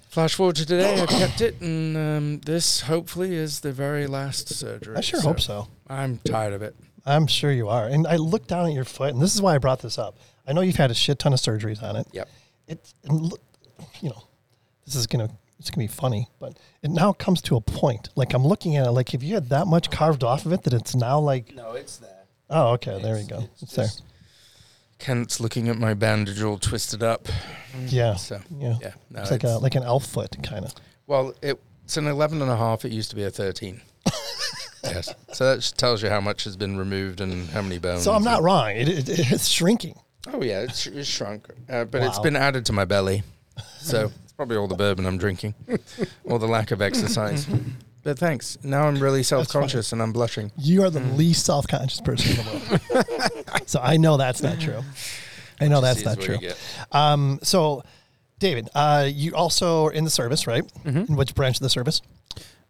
flash forward to today, I've kept it, and um, this hopefully is the very last surgery. I sure hope so. I'm tired of it. I'm sure you are. And I looked down at your foot, and this is why I brought this up. I know you've had a shit ton of surgeries on it. Yep. It's and look, you know, this is gonna it's gonna be funny, but it now comes to a point. Like I'm looking at it, like if you had that much carved off of it, that it's now like, No, it's there. oh, okay, there you go, it's, there. Kent's looking at my bandage all twisted up. Yeah, So, yeah, yeah. No, it's like a like an elf foot kind of. Well, it, it's an 11 and a half. It used to be a 13. yes. So that just tells you how much has been removed and how many bones. So I'm not wrong. It, it, it's shrinking. Oh, yeah. It's, it's shrunk. Uh, but it's been added to my belly. So it's probably all the bourbon I'm drinking or the lack of exercise. But thanks. Now I'm really self conscious and I'm blushing. You are the least self conscious person in the world. so I know that's not true. I know that's not true. Um, so, David, uh, you also are in the service, right? Mhm. In which branch of the service?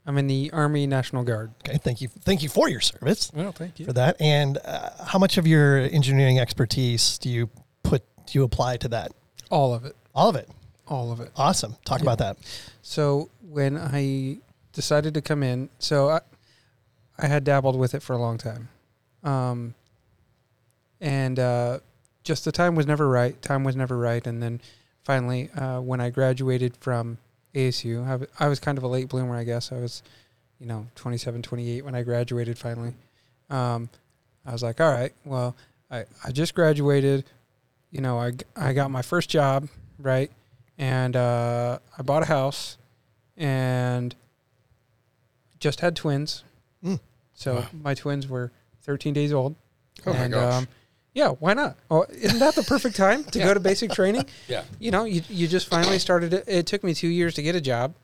I'm in the Army National Guard. Okay, thank you, thank you for your service Well, thank you for that. And uh, how much of your engineering expertise do you put do you apply to that? All of it. All of it. All of it. Awesome. Talk about that. So when I decided to come in, so I, I had dabbled with it for a long time, um, and uh, just the time was never right. Time was never right, and then finally, uh, when I graduated from ASU, I, w- I was kind of a late bloomer, I guess. I was, you know, 27, 28 when I graduated finally. Um, I was like, all right, well, I, I just graduated. You know, I, I got my first job, right? And uh, I bought a house and just had twins. Mm. So Wow. my twins were 13 days old. Oh my and, um, gosh. Yeah, why not? Oh, isn't that the perfect time to go to basic training? yeah. You know, you, you just finally started it. It took me two years to get a job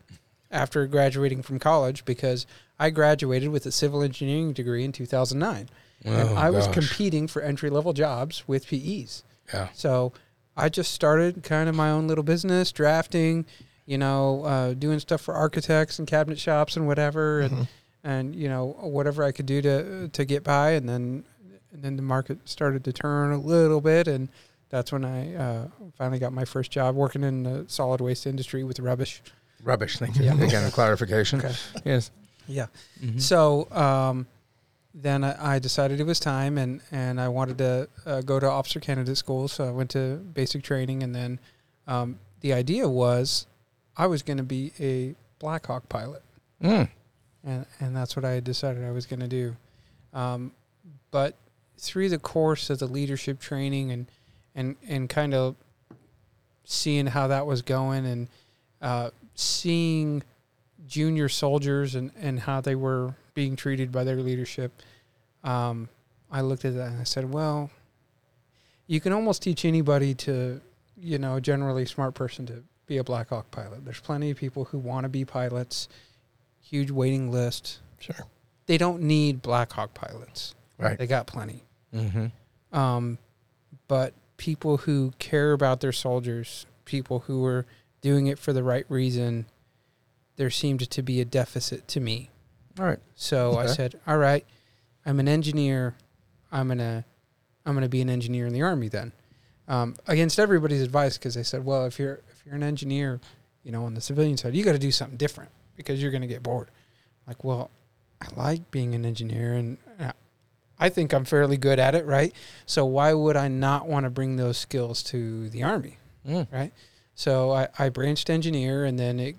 after graduating from college because I graduated with a civil engineering degree in 2009. and Oh, I was gosh. competing for entry level jobs with PEs. Yeah. So I just started kind of my own little business, drafting, you know, uh, doing stuff for architects and cabinet shops and whatever, and Mhm. and you know whatever I could do to to get by, and then and then the market started to turn a little bit, and that's when I uh, finally got my first job working in the solid waste industry with rubbish. Rubbish. Thank you. Yeah. Again, a clarification. Okay. Yes. Yeah. Mhm. So um, then I, I decided it was time, and, and I wanted to uh, go to officer candidate school. So I went to basic training, and then um, the idea was I was going to be a Black Hawk pilot, Mm. and and that's what I had decided I was going to do. Um, but through the course of the leadership training and and and kind of seeing how that was going, and uh, seeing junior soldiers and, and how they were being treated by their leadership, um, I looked at that and I said, well, you can almost teach anybody to, you know, generally smart person to be a Black Hawk pilot. There's plenty of people who want to be pilots, huge waiting list. Sure. They don't need Black Hawk pilots. Right. They got plenty. Mm-hmm. Um, but people who care about their soldiers, people who are doing it for the right reason, there seemed to be a deficit to me. All right. So I said, "All right, I'm an engineer. I'm gonna, I'm gonna be an engineer in the army then." Um, against everybody's advice, because they said, "Well, if you're if you're an engineer, you know, on the civilian side, you got to do something different because you're gonna get bored." Like, well, I like being an engineer, and I think I'm fairly good at it, right? So why would I not want to bring those skills to the army? Mm. So I, I branched engineer, and then it,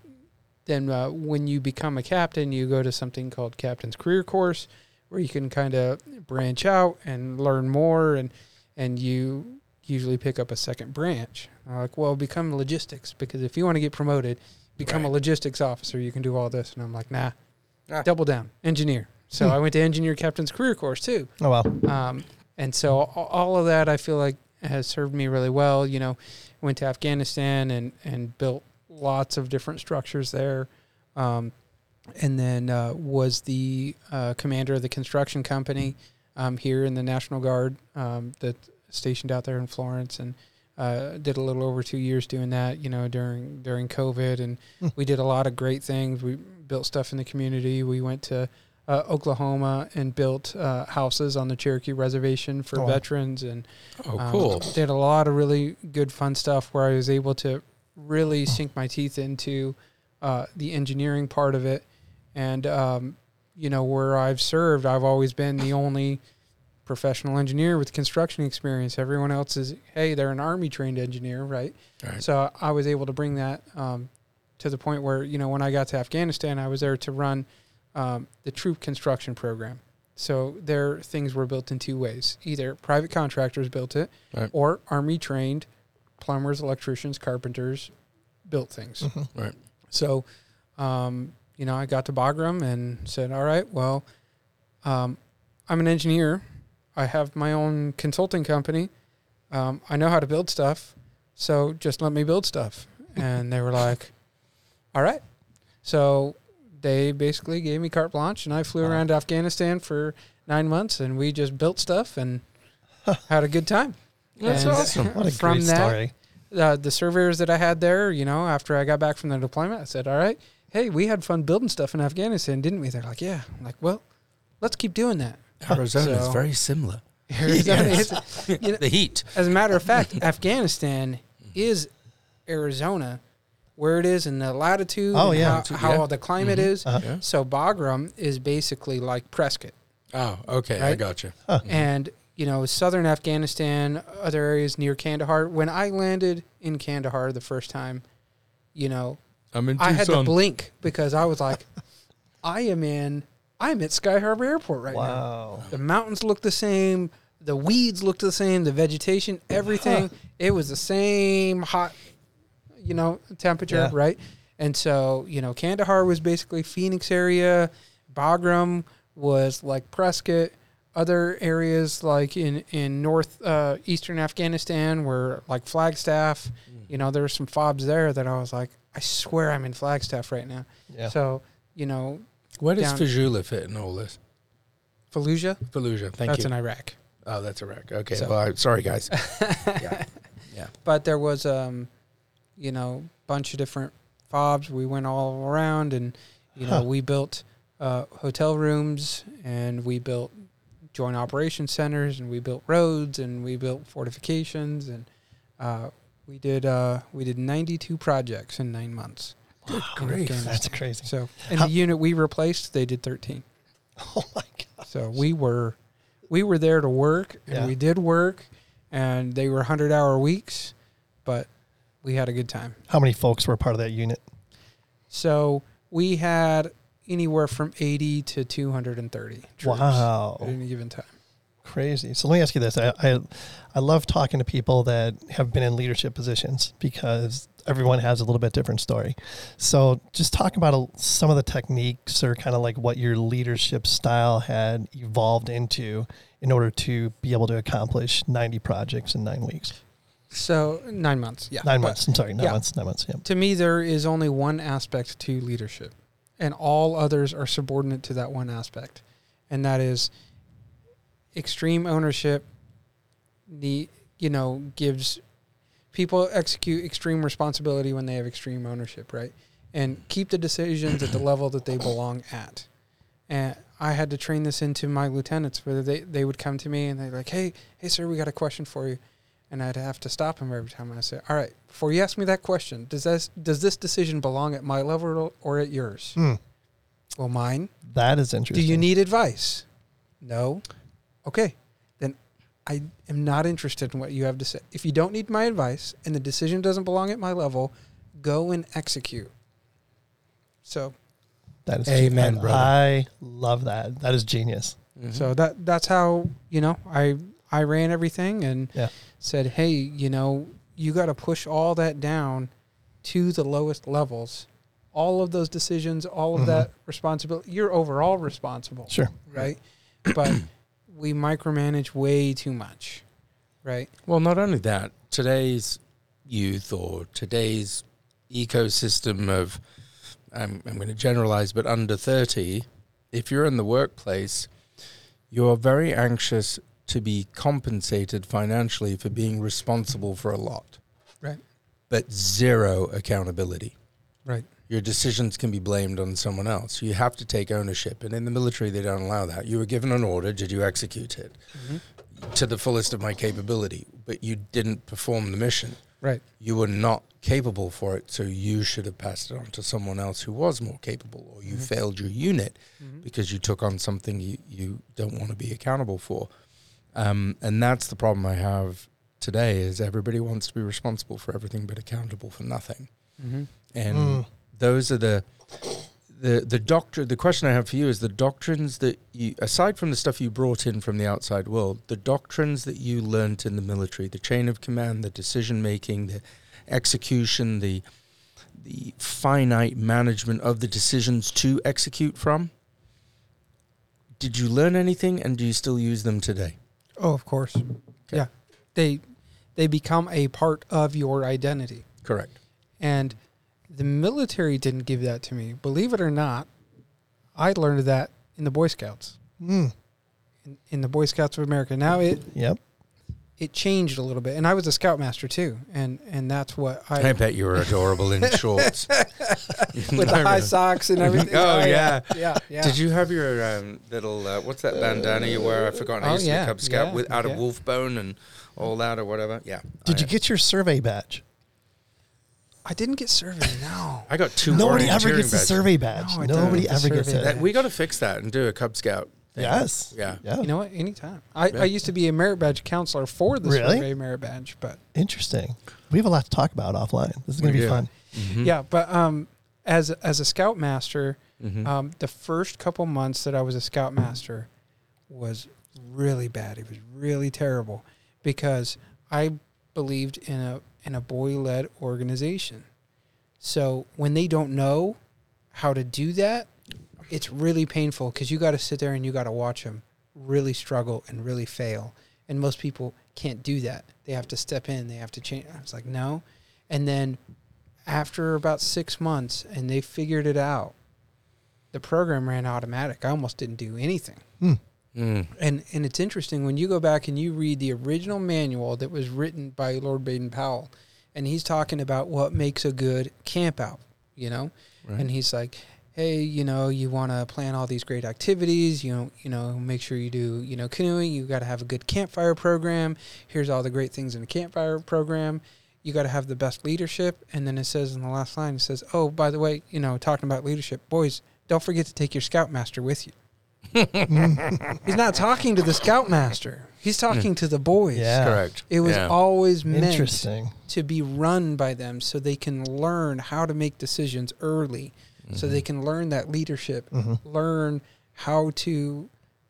then uh, when you become a captain, you go to something called captain's career course, where you can kind of branch out and learn more, and and you usually pick up a second branch. I'm like, well, become logistics because if you want to get promoted, become a logistics officer. You can do all this, and I'm like, nah, Ah. double down, engineer. So Hmm. I went to engineer captain's career course too. Oh wow. Um, and so all of that I feel like has served me really well. You know, went to Afghanistan and, and built lots of different structures there. Um, and then uh, was the uh, commander of the construction company um, here in the National Guard um, that stationed out there in Florence and uh, did a little over two years doing that. You know, during during COVID, and Hmm. we did a lot of great things. We built stuff in the community. We went to uh, Oklahoma and built uh, houses on the Cherokee Reservation for Oh, veterans and Oh, um, cool. did a lot of really good fun stuff where I was able to really sink my teeth into uh, the engineering part of it. And, um, you know, where I've served, I've always been the only professional engineer with construction experience. Everyone else is, hey, they're an army trained engineer, right? Right. So I was able to bring that um, to the point where, you know, when I got to Afghanistan, I was there to run um, the troop construction program. So their things were built in two ways. Either private contractors built it Right. or army trained plumbers, electricians, carpenters built things. Mhm. Right. So, um, you know, I got to Bagram and said, all right, well, um, I'm an engineer. I have my own consulting company. Um, I know how to build stuff. So just let me build stuff. And they were like, all right. So they basically gave me carte blanche and I flew Wow. around Afghanistan for nine months and we just built stuff and had a good time. That's And awesome. What a from great that, story. uh, the surveyors that I had there, you know, after I got back from the deployment, I said, "All right, hey, we had fun building stuff in Afghanistan, didn't we?" They're like, "Yeah." I'm like, "Well, let's keep doing that." Arizona is very similar. Arizona Yes. is- you know, the heat. as a matter of fact, Afghanistan is Arizona, where it is in the latitude. Oh, and yeah. how, how Yeah. the climate Mhm. is. Uh-huh. Yeah. So Bagram is basically like Prescott. Oh, okay. I Right? got you. and you know southern afghanistan other areas near kandahar when i landed in kandahar the first time you know I'm in i had to blink because i was like i am in i'm at sky harbor airport right now the mountains look the same the weeds looked the same the vegetation everything it was the same hot you know temperature Yeah. right and so you know kandahar was basically phoenix area bagram was like prescott other areas like in in north uh, eastern afghanistan were like flagstaff you know there were some fobs there that i was like i swear i'm in flagstaff right now Yeah. so you know Where does Fajula fit in all this? fallujah Fallujah. Thank that's you. That's in iraq oh, that's Iraq. Okay. So- Well, sorry, guys. yeah. Yeah. but there was um you know bunch of different fobs we went all around and you know Huh. we built uh, hotel rooms and we built joint operation centers and we built roads and we built fortifications and uh, we did uh, we did 92 projects in nine months grief. That's crazy. so in the unit we replaced they did 13 Oh my god. so we were we were there to work and Yeah. we did work and they were 100 hour weeks but we had a good time How many folks were part of that unit? so we had anywhere from 80 to 230 troops Wow. at any given time Crazy. So let me ask you this. I, I I love talking to people that have been in leadership positions because everyone has a little bit different story. So just talk about a, some of the techniques or kind of like what your leadership style had evolved into in order to be able to accomplish 90 projects in nine weeks. So nine months yeah Nine But months. I'm sorry, nine yeah. months. Nine months. Yeah. to me there is only one aspect to leadership and all others are subordinate to that one aspect and that is extreme ownership the you know gives people execute extreme responsibility when they have extreme ownership right and keep the decisions at the level that they belong at and i had to train this into my lieutenants where they, they would come to me and they're like hey hey sir we got a question for you and i'd have to stop him every time i say all right before you ask me that question does this does this decision belong at my level or at yours Hmm. well mine That is interesting. do you need advice? No. Okay. Then I am not interested in what you have to say. If you don't need my advice and the decision doesn't belong at my level, go and execute. So, That is Amen, I, brother. I love that. That is genius. Mm-hmm. so that that's how, you know, I I ran everything and Yeah. Said, "Hey, you know, you got to push all that down to the lowest levels. All of those decisions, all of Mhm. that responsibility, you're overall responsible." Sure. right? but we micromanage way too much, right? Well, not only that, today's youth or today's ecosystem of, I'm, I'm going to generalize, but under 30, if you're in the workplace, you're very anxious to be compensated financially for being responsible for a lot. Right. But zero accountability. Right. Your decisions can be blamed on someone else. You have to take ownership. And in the military, they don't allow that. You were given an order. Did you execute it mm-hmm. to the fullest of my capability? But you didn't perform the mission. Right. You were not capable for it, so you should have passed it on to someone else who was more capable, or you mm-hmm. failed your unit mm-hmm. because you took on something you, you don't want to be accountable for. Um, and that's the problem I have today is everybody wants to be responsible for everything but accountable for nothing. Mm-hmm. And Mm. those are the the the doctor the question I have for you is the doctrines that you aside from the stuff you brought in from the outside world, the doctrines that you learnt in the military, the chain of command, the decision making, the execution, the the finite management of the decisions to execute from. Did you learn anything and do you still use them today? Oh, of course. Yeah. They they become a part of your identity. Correct. And the military didn't give that to me. Believe it or not, I learned that in the Boy Scouts. Mm. In, in the Boy Scouts of America. Now it Yep. It changed a little bit. And I was a scoutmaster too. And and that's what I I bet you were adorable in shorts. with the high socks and everything. Oh, yeah. Yeah, yeah. Did you have your um, little uh, what's that bandana you wear? I forgot. I Oh, used to be a Cub Scout yeah, with out yeah. of wolf bone and all that or whatever. Yeah. Did I, you get your survey badge? I didn't get survey. No. I got two. Nobody ever volunteering gets the badges. survey badge. No, Nobody ever gets it. we got to fix that and do a Cub Scout. Thing. Yes. Yeah. Yeah. You know what? Anytime. I, Yeah. I used to be a merit badge counselor for the Really? survey merit badge, but Interesting. We have a lot to talk about offline. This is going to be do. fun. Mhm. yeah. But um, as as a scoutmaster, Mhm. um, the first couple months that I was a scoutmaster was really bad. It was really terrible because I believed in a in a boy led organization. So when they don't know how to do that, it's really painful because you got to sit there and you got to watch them really struggle and really fail. And most people can't do that. They have to step in. They have to change. I was like, no. And then after about six months, and they figured it out, the program ran automatic. I almost didn't do anything. Mm. And and it's interesting when you go back and you read the original manual that was written by Lord Baden Powell, and he's talking about what makes a good camp out, you know, Right. and he's like, hey, you know, you want to plan all these great activities, you know, you know, make sure you do, you know, canoeing. You got to have a good campfire program. Here's all the great things in a campfire program. You got to have the best leadership. And then it says in the last line, it says, oh, by the way, you know, talking about leadership, boys, don't forget to take your scoutmaster with you. He's not talking to the scoutmaster. He's talking to the boys. Yeah. Correct. It was Yeah. always meant Interesting. to be run by them so they can learn how to make decisions early, so they can learn that leadership, Mhm. learn how to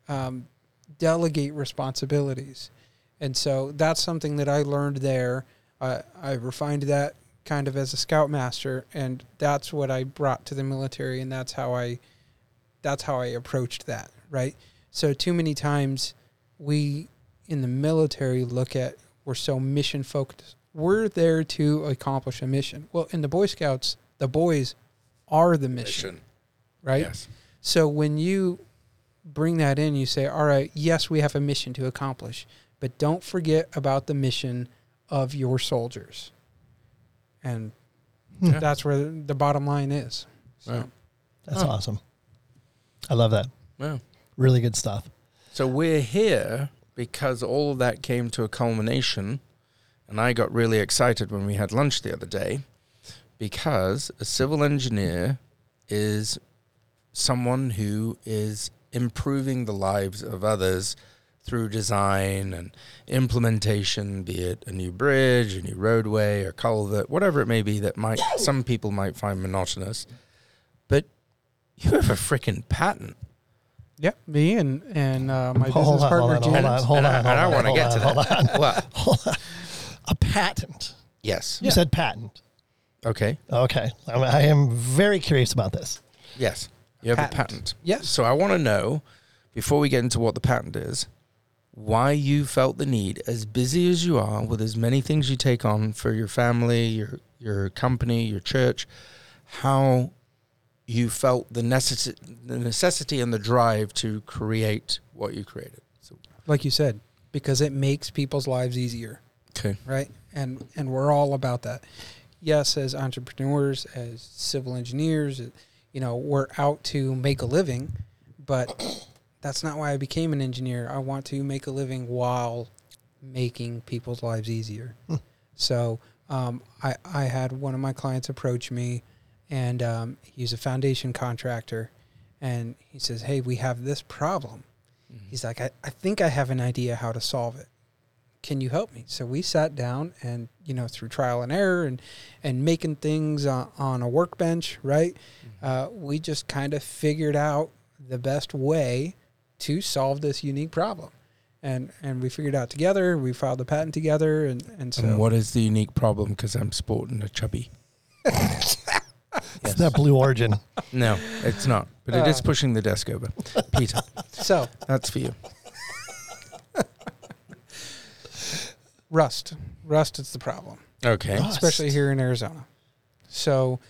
um, delegate responsibilities. And so that's something that I learned there. Uh, I refined that kind of as a scoutmaster, and that's what I brought to the military, and that's how I that's how I approached that, right? So too many times we in the military look at we're so mission focused. We're there to accomplish a mission. Well, in the Boy Scouts, the boys are the mission, Mission. right? Yes. So when you bring that in, you say, "All right, yes, we have a mission to accomplish, but don't forget about the mission of your soldiers." And Hmm. that's where the bottom line is. So, Right. That's Oh. awesome. I love that. Wow. Really good stuff. So we're here because all of that came to a culmination, and I got really excited when we had lunch the other day because a civil engineer is someone who is improving the lives of others through design and implementation, be it a new bridge, a new roadway, or culvert, whatever it may be that might some people might find monotonous. But you have a freaking patent. yeah, me and and uh, my Hold business on, partner hold on, hold on, hold And I- on, and I hold on, wanna get on, to hold on. What? Hold on. A patent. Yes. You said patent. Okay. Okay. I I am very curious about this. Yes. You have Patent. a patent. Yes. So I want to know, before we get into what the patent is, why you felt the need, as busy as you are, with as many things you take on for your family, your your company, your church, how you felt the necessity, the necessity and the drive to create what you created. So, like you said, because it makes people's lives easier. okay. right? And and we're all about that. Yes, as entrepreneurs, as civil engineers, you know, we're out to make a living, but that's not why I became an engineer. I want to make a living while making people's lives easier. so um, I, I had one of my clients approach me, and um, he's a foundation contractor, and he says, "Hey, we have this problem." He's like, I, I think I have an idea how to solve it. Can you help me? So we sat down and, you know, through trial and error and, and making things on, on a workbench, right? Uh, we just kind of figured out the best way to solve this unique problem. And, and we figured it out together. We filed the patent together. And, and so And what is the unique problem? Because I'm sporting a chubby. It's that Blue Origin. No, it's not. But it is pushing the desk over. Peta, so that's for you. rust, rust is the problem. Okay. Rust. especially here in Arizona. So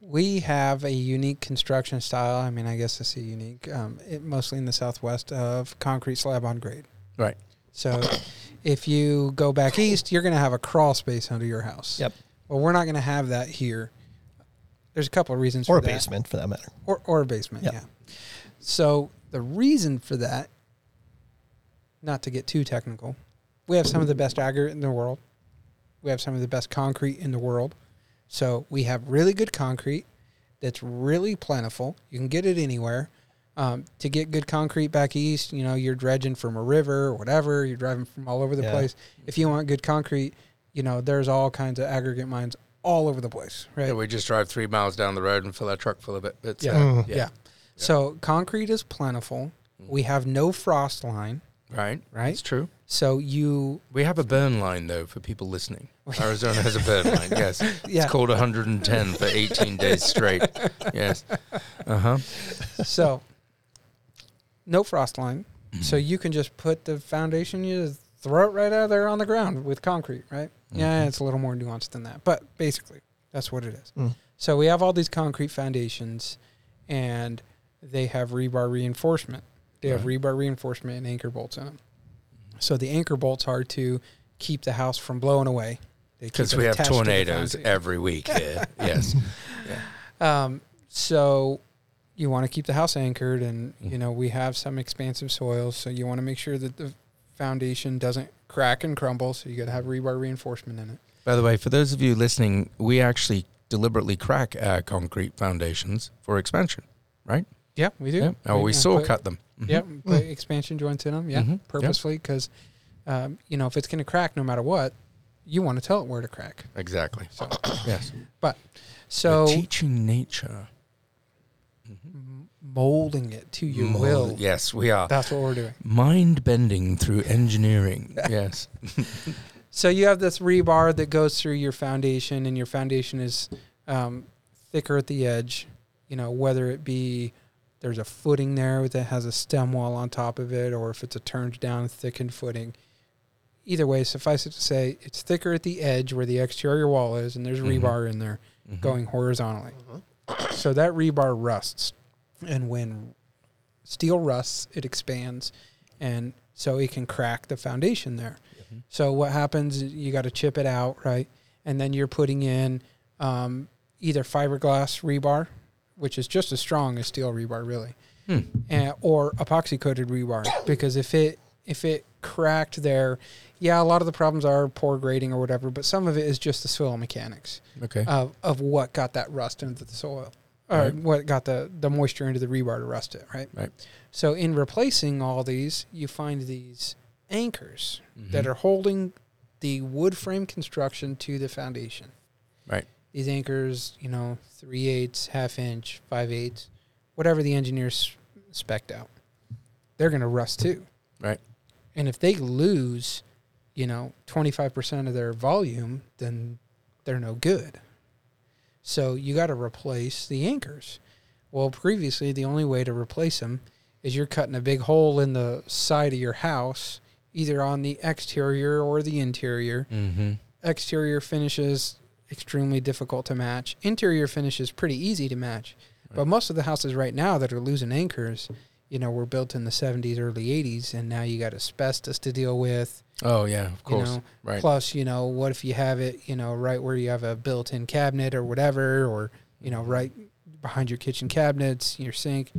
we have a unique construction style. I mean, I guess it's a unique, um, it, mostly in the Southwest of concrete slab on grade. Right. So if you go back east, you're going to have a crawl space under your house. Yep. Well, we're not going to have that here. There's a couple of reasons Or for a basement for that matter. Or, or a basement, Yep. yeah. So the reason for that, not to get too technical, we have some of the best aggregate in the world. We have some of the best concrete in the world. So we have really good concrete that's really plentiful. You can get it anywhere. Um, to get good concrete back east, you know, you're dredging from a river or whatever. You're driving from all over the Yeah. place. If you want good concrete, you know, there's all kinds of aggregate mines all over the place, right? Yeah, we just drive three miles down the road and fill our truck full of it. It's, Yeah. uh, Mm. yeah. So concrete is plentiful. We have no frost line, Right. Right. It's true. So you We have a burn line though for people listening. Arizona has a burn line. Yes. Yeah. It's called 110 for 18 days straight. Yes. Uh huh. so no frost line. So you can just put the foundation, you just throw it right out there on the ground with concrete, right? Yeah, it's a little more nuanced than that, but basically that's what it is. Mm. So we have all these concrete foundations, and they have rebar reinforcement. They have rebar reinforcement and anchor bolts in them. So the anchor bolts are to keep the house from blowing away. Because we have attached to tornadoes every week here. yes. Um, so you want to keep the house anchored, and Mm-hmm. you know we have some expansive soils, so you want to make sure that the foundation doesn't crack and crumble. So you got to have rebar reinforcement in it. By the way, for those of you listening, we actually deliberately crack our concrete foundations for expansion, right? Yeah, we do. Yeah. Oh, we uh, saw put- cut them. Mhm. Yep, put expansion joints in them. Yeah, Mhm, purposefully because um, you know if it's going to crack no matter what, you want to tell it where to crack. Exactly. So, yes. But We're so teaching nature. molding it to your Mold- will. Yes, we are. That's what we're doing. Mind bending through engineering. yes. So you have this rebar that goes through your foundation, and your foundation is um, thicker at the edge. You know, whether it be there's a footing there that has a stem wall on top of it, or if it's a turned down, thickened footing. Either way, suffice it to say, it's thicker at the edge where the exterior wall is, and there's Mhm. rebar in there going horizontally. So that rebar rusts, and when steel rusts, it expands, and so it can crack the foundation there. So what happens? You got to chip it out, right? And then you're putting in um, either fiberglass rebar, which is just as strong as steel rebar, really, Hmm. and, or epoxy coated rebar. Because if it if it cracked there, yeah, a lot of the problems are poor grading or whatever, but some of it is just the soil mechanics Okay. of of what got that rust into the soil, or Right. what got the the moisture into the rebar to rust it, right? Right. So in replacing all these, you find these anchors Mm-hmm. that are holding the wood frame construction to the foundation. Right. These anchors, you know, three eighths, half inch, five eighths, whatever the engineers spec'd out, they're going to rust too. Right. And if they lose, you know, 25% of their volume, then they're no good. So you got to replace the anchors. Well, previously, the only way to replace them is you're cutting a big hole in the side of your house, either on the exterior or the interior. Mm-hmm. Exterior finishes extremely difficult to match. Interior finishes pretty easy to match. But most of the houses right now that are losing anchors, you know, were built in the 70s, early 80s, and now you got asbestos to deal with. Oh yeah, of You course. know, right. Plus, you know, what if you have it, you know, right where you have a built-in cabinet or whatever, or you know, right behind your kitchen cabinets, your sink.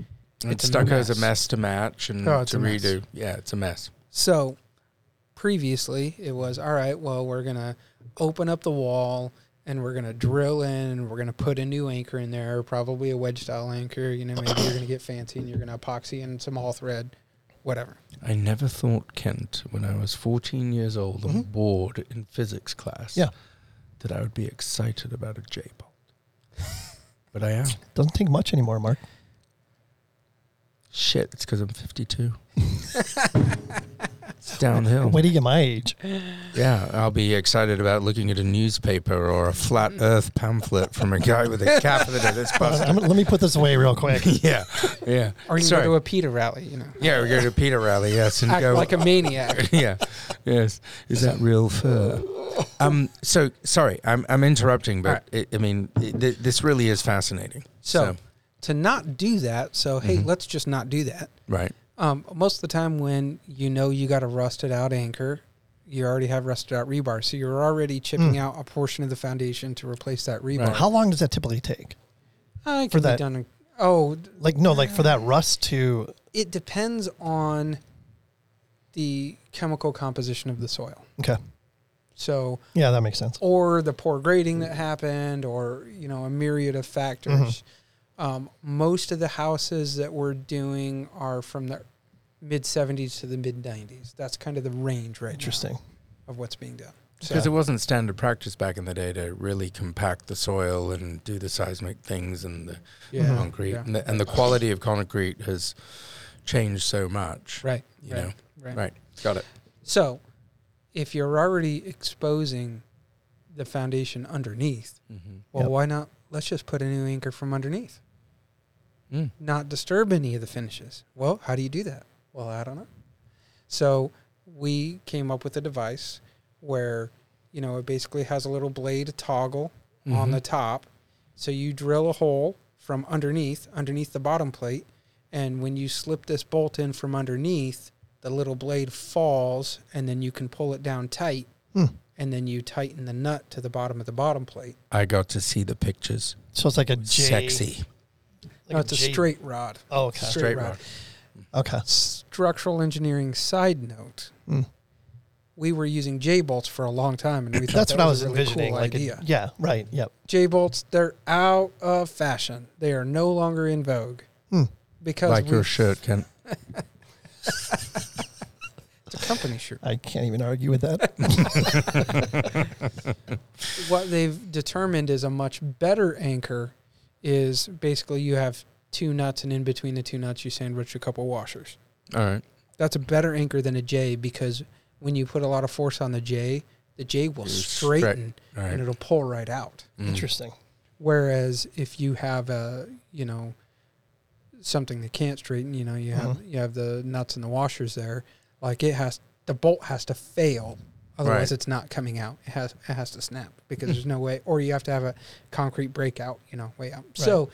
And it's stucco is a mess. to match and Oh, to a mess. redo. Yeah, it's a mess. So, previously, it was all right. Well, we're gonna open up the wall and we're gonna drill in. and We're gonna put a new anchor in there, probably a wedge style anchor. You know, maybe you're gonna get fancy and you're gonna epoxy and some all thread, whatever. I never thought, Kent, when I was 14 years old and Mhm. bored in physics class, Yeah. that I would be excited about a J bolt. but I am. Doesn't take much anymore, Mark. Shit, it's because I'm 52. it's downhill. Wait till you get my age. Yeah, I'll be excited about looking at a newspaper or a flat Earth pamphlet from a guy with a catheter that's Hold busted. Let me put this away real quick. yeah, yeah. Or you can Sorry. go to a PETA rally. You know, yeah, we go to a PETA rally, yes, and act go like a maniac. yeah, yes. Is that real fur? Um. So sorry, I'm I'm interrupting, but All right. it, I mean, it, th- this really is fascinating. So, to not do that, so hey, Mhm. let's just not do that. right, Um, most of the time, when you know you got a rusted out anchor, you already have rusted out rebar, so you're already chipping Mm. out a portion of the foundation to replace that rebar. Right. How long does that typically take? Uh, it for can be that- done in- oh, Like no, like for that rust to it depends on the chemical composition of the soil. okay. So, Yeah, that makes sense. or the poor grading that happened, or you know, a myriad of factors. Mm-hmm. Um, most of the houses that we're doing are from the mid 70s to the mid 90s. That's kind of the range right now Interesting. of what's being done. because So, it wasn't standard practice back in the day to really compact the soil and do the seismic things and the yeah, concrete, yeah. and, the, and the quality of concrete has changed so much. right, You right, know, right. right? Got it. So, if you're already exposing the foundation underneath, Mm-hmm. well, Yep. why not? Let's just put a new anchor from underneath. Mm. not disturb any of the finishes. Well, how do you do that? Well, I don't know. So we came up with a device where, you know, it basically has a little blade toggle on Mhm. the top. So you drill a hole from underneath, underneath the bottom plate, and when you slip this bolt in from underneath, the little blade falls, and then you can pull it down tight, Hmm. and then you tighten the nut to the bottom of the bottom plate. I got to see the pictures. So it's like a J. Sexy. Like no, it's a J- straight rod. Oh, okay. straight Straight rod. rod. Okay. structural engineering side note, Mm. we were using J bolts for a long time, and we thought That's that what I was was a really envisioning. Cool like, a- idea. yeah, right. Yep. J bolts, they're out of fashion. They are no longer in vogue Hmm. because Like your shirt, Kent. It's a company shirt. I can't even argue with that. what they've determined is a much better anchor is basically you have two nuts, and in between the two nuts, you sandwich a couple washers. All right. That's a better anchor than a J because when you put a lot of force on the J, the J will It'll straight- straighten All right. and it'll pull right out. Mm. Interesting. Whereas if you have a, you know, something that can't straighten, you know, you have Mhm. you have the nuts and the washers there, like it has the bolt has to fail, otherwise Right. it's not coming out. It has it has to snap because there's no way, or you have to have a concrete breakout, you know, way out. So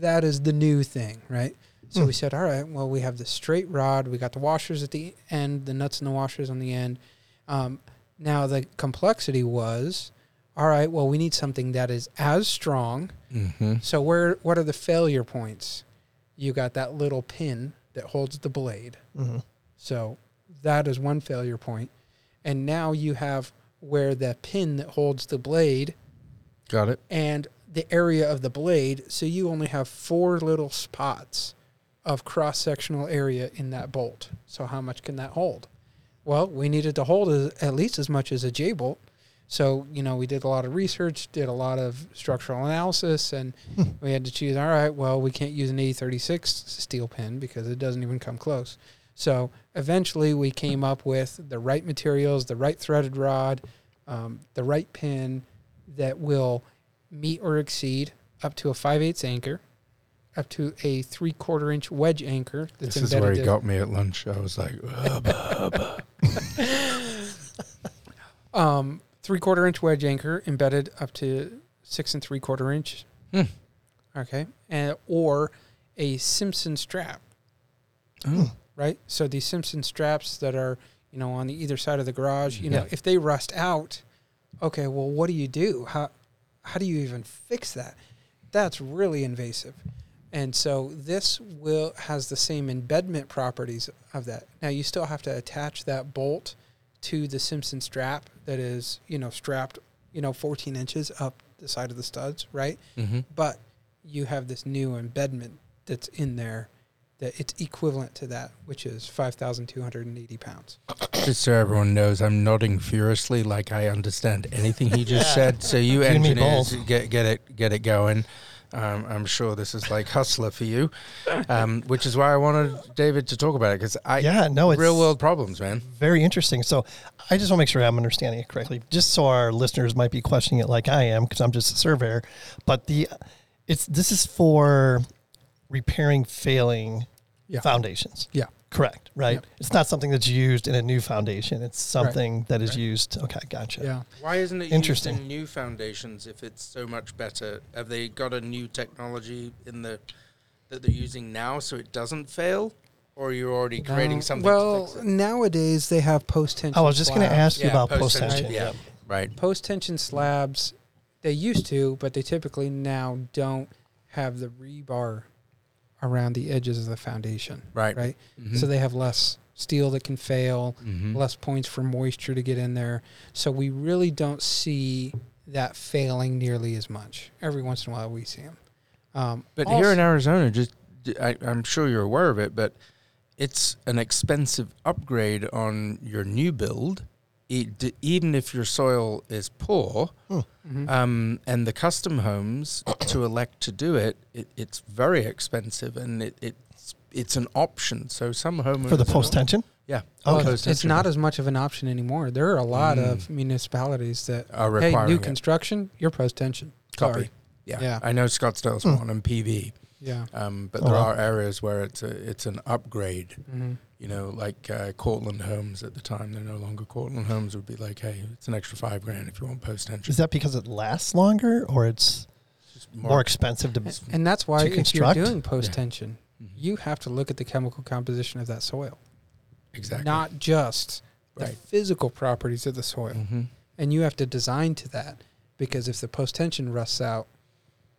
that is the new thing, right? So Hmm. we said, all right, well, we have the straight rod, we got the washers at the end, the nuts and the washers on the end. Um, now the complexity was, all right, well, we need something that is as strong. Mm-hmm. So where what are the failure points? You got that little pin that holds the blade. hmm So that is one failure point. And now you have where the pin that holds the blade Got it. and the area of the blade. So you only have four little spots of cross sectional area in that bolt. So how much can that hold? Well, we needed to hold as, at least as much as a J bolt. So, you know, we did a lot of research, did a lot of structural analysis, and we had to choose all right, well, we can't use an A36 steel pin because it doesn't even come close. So eventually we came up with the right materials, the right threaded rod, um, the right pin that will meet or exceed up to a 5 8 anchor, up to a three quarter inch wedge anchor that's This is where he in- got me at lunch. I was like, um, three quarter inch wedge anchor embedded up to six and three quarter inch. Hmm. Okay, and or a Simpson strap. Oh. right? So these Simpson straps that are, you know, on the either side of the garage, you know, if they rust out, okay, well, what do you do? How how do you even fix that? That's really invasive. And so this will has the same embedment properties of that. Now you still have to attach that bolt to the Simpson strap that is, you know, strapped, you know, 14 inches up the side of the studs, right? Mm-hmm. but you have this new embedment that's in there that it's equivalent to that, which is 5,280 pounds. Just so everyone knows, I'm nodding furiously like I understand anything he just said. So you You and me engineers get get it get it going. Um, I'm sure this is like hustler for you, um, which is why I wanted David to talk about it because I Yeah, no, it's real world problems, man. very interesting. So I just want to make sure I'm understanding it correctly, just so our listeners might be questioning it like I am, because I'm just a surveyor. But the it's this is for repairing failing Yeah. foundations. Yeah. Correct. Right. Yep. It's not something that's used in a new foundation. It's something that is used. Okay, gotcha. Yeah. Why isn't it Interesting. used in new foundations if it's so much better? Have they got a new technology in the that they're using now so it doesn't fail, or you're already creating No. something? Well, to fix it? nowadays they have post tension. Oh, I was just going to ask you Yeah, about post post-tension, tension. yeah. right. Post tension slabs, they used to, but they typically now don't have the rebar around the edges of the foundation. Right. Right. Mhm. So they have less steel that can fail. Mhm. less points for moisture to get in there. So we really don't see that failing nearly as much. Every once in a while we see them. Um, But also- here in Arizona, just I, I'm sure you're aware of it, but it's an expensive upgrade on your new build, d- even if your soil is poor. Mhm. Um, and the custom homes to elect to do it, it it's very expensive, and it, it's it's an option. So some homeowners For the post tension? yeah, Well, Okay. it's, it's not as much of an option anymore. There are a lot Mm. of municipalities that are hey, requiring new it. construction, you're post tension. Copy. Sorry. Yeah. Yeah. I know Scottsdale's Hmm. one and PV, Yeah. um, but Oh, there wow. are areas where it's a, it's an upgrade. hmm you know, like uh, Cortland Homes at the time. They're no longer Cortland Homes. Would be like, hey, it's an extra five grand if you want post tension. Is that because it lasts longer or it's Just more, expensive to And that's why if construct? you're doing post tension, Mhm. you have to look at the chemical composition of that soil, exactly not just the physical properties of the soil. hmm and you have to design to that because if the post tension rusts out,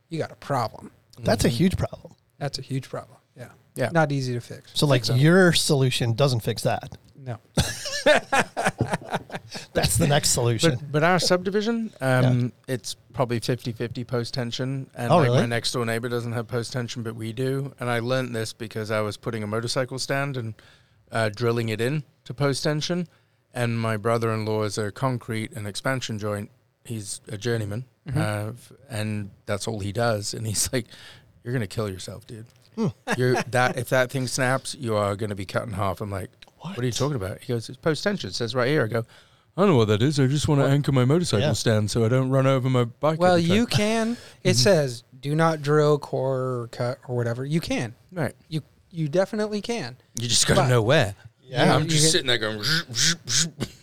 you got a problem. That's a huge problem. That's a huge problem. Yeah, Yeah. not easy to fix. So like so. your solution doesn't fix that. No, That's the next solution. But, but our subdivision, um, it's probably 50-50 post tension, and Oh, like really? my next door neighbor doesn't have post tension, but we do. And I learned this because I was putting a motorcycle stand and uh, drilling it in to post tension, and my brother-in-law is a concrete and expansion joint. He's a journeyman, Mhm. uh, and that's all he does. And he's like, "You're gonna kill yourself, dude. Hmm. You're that if that thing snaps, you are gonna be cut in half." I'm like, "What, are you talking about?" He goes, "It's post tension. It says right here." I go, "I don't know what that is. I just want to anchor my motorcycle Yeah. stand so I don't run over my bike." well, you can. It says do not drill, core, or cut, or whatever. You can. right. You you definitely can. You just got to know where. Yeah, I'm just get- sitting there going.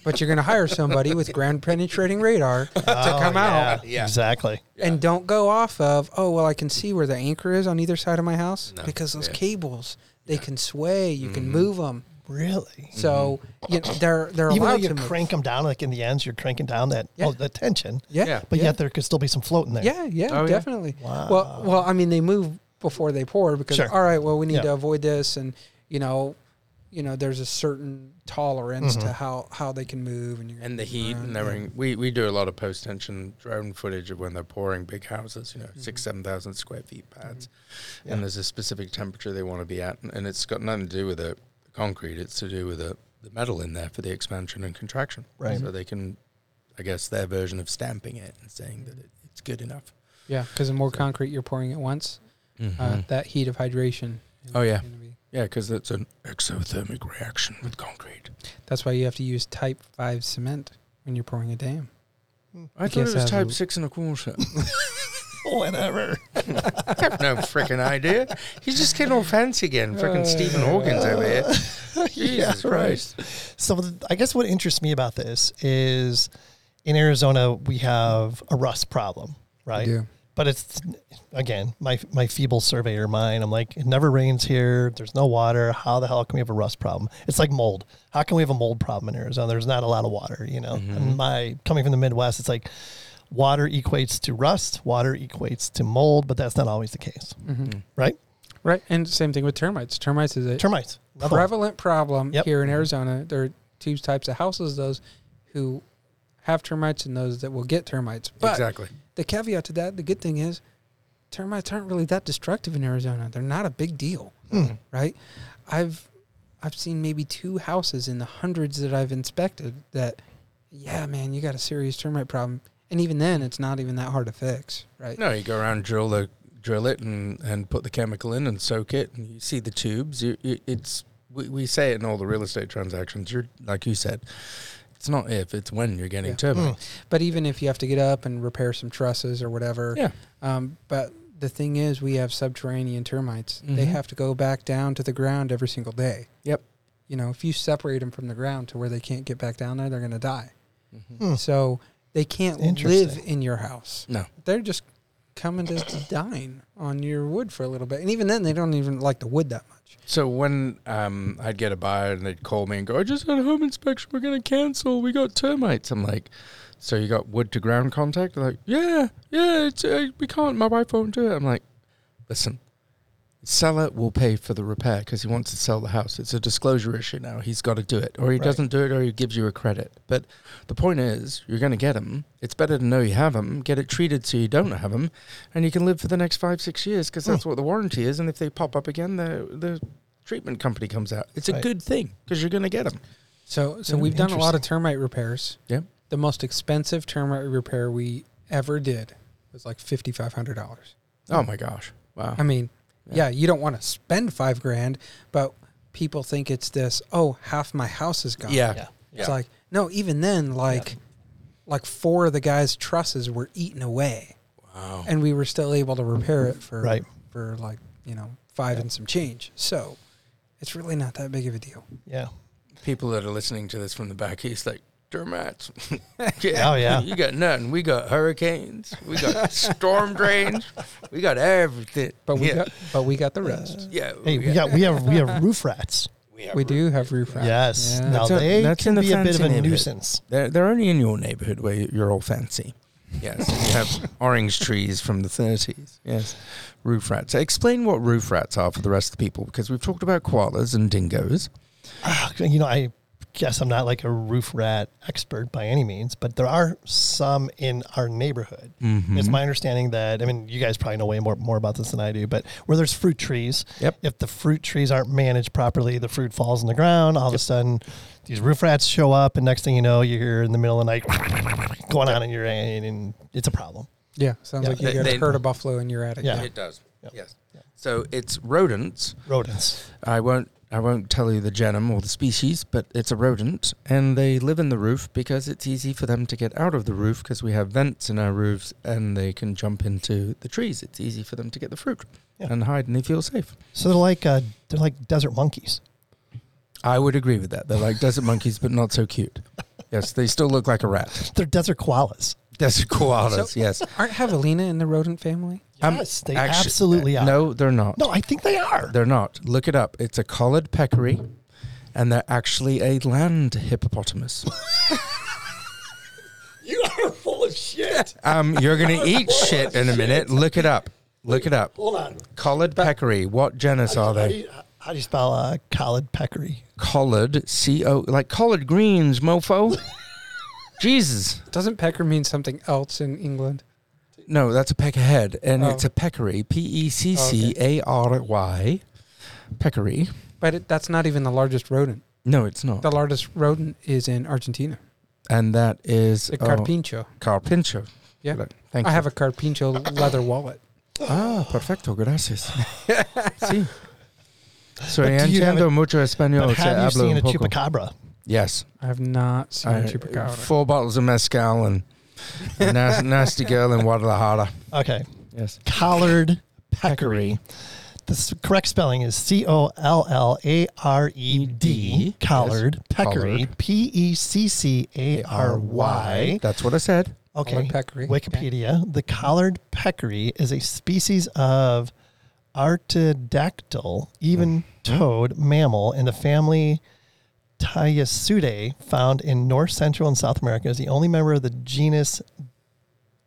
But you're going to hire somebody with ground penetrating radar to Oh, come out. yeah, Yeah. Exactly. And don't go off of, oh, well, I can see where the anchor is on either side of my house. No. Because those Yeah. cables, they can sway. You can Mhm. move them. Really. So you know, they're they're Even though allowed you to move. crank them down, like in the ends, you're cranking down that Yeah. well, the tension, Yeah, Yeah. but yeah. yet there could still be some float in there. Yeah, yeah, Oh, yeah. definitely. Wow. Well, well, I mean, they move before they pour because Sure. all right, well, we need Yeah. to avoid this, and you know, you know, there's a certain tolerance to Mhm. how how they can move, and and the heat around, and everything. We we do a lot of post tension drone footage of when they're pouring big houses, you know, six Mhm. seven thousand square feet pads, Yeah. and there's a specific temperature they want to be at, and, and it's got nothing to do with the concrete. It's to do with the the metal in there for the expansion and contraction. Right. So they can, I guess, their version of stamping it and saying that it, it's good enough. Yeah, because the more concrete you're pouring at once, uh, Mhm. that heat of hydration. Oh, yeah. gonna be- yeah, because it's an exothermic reaction with concrete. that's why you have to use Type Five cement when you're pouring a dam. I I thought it guess was type a- six and a quarter. Whatever. I have no freaking idea. He's just getting all fancy again. Freaking Stephen uh, Hawkins over here. Jesus yeah, right. Christ. So th- I guess what interests me about this is in Arizona we have a rust problem, right? Yeah. But it's again my my feeble surveyor mind. I'm like, it never rains here. There's no water. How the hell can we have a rust problem? It's like mold. How can we have a mold problem in Arizona? There's not a lot of water. You know, mm-hmm. and my coming from the Midwest, it's like water equates to rust. Water equates to mold, but that's not always the case, mm-hmm. right? Right. And same thing with termites. Termites is a Termites. another one. prevalent problem Yep. here in mm-hmm. Arizona. There are two types of houses: those who have termites and those that will get termites. But exactly. the caveat to that, the good thing is, termites aren't really that destructive in Arizona. They're not a big deal, hmm. right? I've I've seen maybe two houses in the hundreds that I've inspected that, yeah, man, you got a serious termite problem, and even then, it's not even that hard to fix, right? No, you go around drill the drill it and, and put the chemical in and soak it, and you see the tubes. You, you, it's we, we say it in all the real estate transactions. You're like you said, it's not if, it's when you're getting Yeah. termites. But even if you have to get up and repair some trusses or whatever, Yeah. Um, but the thing is, we have subterranean termites. They Mhm. have to go back down to the ground every single day. Yep. You know, if you separate them from the ground to where they can't get back down there, they're going to die. Hmm. So they can't live in your house. No. They're just coming to dine on your wood for a little bit. And even then, they don't even like the wood that much. So when um, I'd get a buyer and they'd call me and go, I just had a home inspection. We're going to cancel. We got termites. I'm like, so you got wood to ground contact? They're like, yeah, yeah, it's, uh, we can't. My wife won't do it. I'm like, listen, seller will pay for the repair because he wants to sell the house. It's a disclosure issue now. He's got to do it, or he Right. doesn't do it, or he gives you a credit. But the point is, you're going to get them. It's better to know you have them, get it treated so you don't have them, and you can live for the next five, six years because that's hmm. what the warranty is. And if they pop up again, the the treatment company comes out. It's a good thing because you're going to get them. So, so we've done a lot of termite repairs. Yep. The most expensive termite repair we ever did was like $5,500. Oh my gosh! Wow. I mean, yeah, you don't want to spend five grand, but people think it's this. Oh, half my house is gone. yeah. Yeah. it's like no. Even then, like, like four of the guys' trusses were eaten away, Wow. and we were still able to repair it for Right. for like you know five and some change. So it's really not that big of a deal. Yeah. People that are listening to this from the back east, like termites. yeah. Oh, yeah. You got nothing. We got hurricanes. We got storm drains. We got everything. But we yeah. got but we got the rest. yeah. Hey, we got we have we have roof rats. have we do have roof rats. Yes. Yeah. Now That's a- they that's can in the be a bit of a nuisance. They're they're only in your neighborhood where you're all fancy. Yes, you have orange trees from the 30s. Yes, roof rats. Explain what roof rats are for the rest of the people, because we've talked about koalas and dingoes. Ah, you know, I guess I'm not like a roof rat expert by any means, but there are some in our neighborhood. Mm-hmm. It's my understanding that I mean, you guys probably know way more more about this than I do, but where there's fruit trees, Yep. if the fruit trees aren't managed properly, the fruit falls on the ground. All of a sudden, these roof rats show up, and next thing you know, you're here in the middle of the night going on in your end, and it's a problem. Yeah, sounds Yeah. like you They- got they- a herd of buffalo in your attic. at. Yeah. It does. Yep. Yes. So it's rodents. Rodents. I won't. I won't tell you the genum or the species, but it's a rodent, and they live in the roof because it's easy for them to get out of the roof because we have vents in our roofs, and they can jump into the trees. It's easy for them to get the fruit Yeah. and hide, and they feel safe. So they're like uh, they're like desert monkeys. I would agree with that. They're like desert monkeys, but not so cute. Yes, they still look like a rat. They're desert koalas. Desert koalas. So- yes. Aren't javelina in the rodent family? Um, Yes, they actu- absolutely uh, are. No, they're not. No, I think they are. They're not. Look it up. It's a collared peccary, and they're actually a land hippopotamus. You are full of shit. Um, you're gonna eat shit in a minute. Look it up. Look it up. Hold on. Collared peccary. What genus are How do they? you, how do you spell uh, collared peccary? Collared. C O like collard greens, mofo. Jesus. Doesn't pecker mean something else in England? No, that's a peckerhead, and Oh. it's a peccary. P E C C A R Y. Peccary. But it, that's not even the largest rodent. No, it's not. The largest rodent is in Argentina. And that is The oh, carpincho. carpincho. Yeah. Thank I you. have a carpincho leather wallet. Ah, perfecto, gracias. sí. So But do you have entiendo it- mucho español. But se have you hablo seen un a poco. chupacabra? Yes. I have not seen I- a chupacabra. Four bottles of mezcal and a nas- nasty girl in Guadalajara. Okay. Yes. Collared peccary. the s- correct spelling is C O L L A R E D, Yes. collared peccary, Collared. P E C C A R Y. That's what I said. Okay. Collared peccary. Wikipedia. The collared peccary is a species of artiodactyl, even mm-hmm. toed mammal in the family Tayassuidae, found in North Central and South America. Is the only member of the genus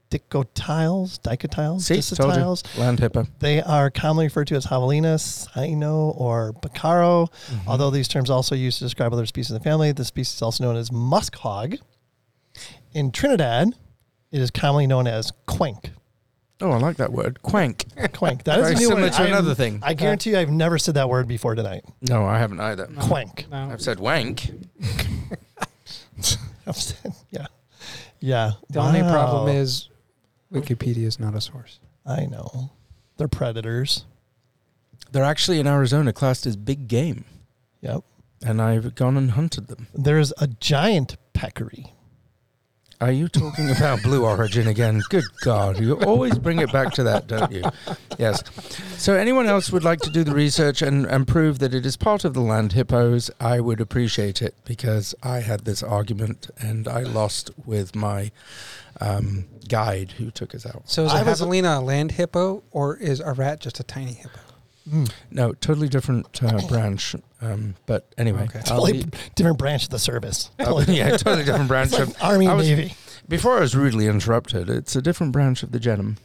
Dicotyles, Dicotyles, See. Land hippo. They are commonly referred to as javelina, sino, or bacaro. Mm-hmm. Although these terms also used to describe other species in the family, the species is also known as musk hog. In Trinidad, it is commonly known as quank. Oh, I like that word. Quank. Quank. That is Very a new similar word. to I am- another thing. I guarantee you, I've never said that word before tonight. No, I haven't either. Quank. No. I've said wank. I've said- yeah, yeah. The only Wow. problem is Wikipedia is not a source. I know they're predators. They're actually in Arizona classed as big game, Yep. and I've gone and hunted them. There's a giant peccary. Are you talking about Blue Origin again? Good God, you always bring it back to that, don't you? Yes. So, anyone else would like to do the research and, and prove that it is part of the land hippos? I would appreciate it because I had this argument and I lost with my um, guide who took us out. So is I a javelina a land hippo or is a rat just a tiny hippo? No, totally different uh, branch. Um, but anyway, Okay. Totally be- different branch of the service. Oh, yeah, totally different branch It's of like Army I was- Navy. Before I was rudely interrupted, it's a different branch of the genum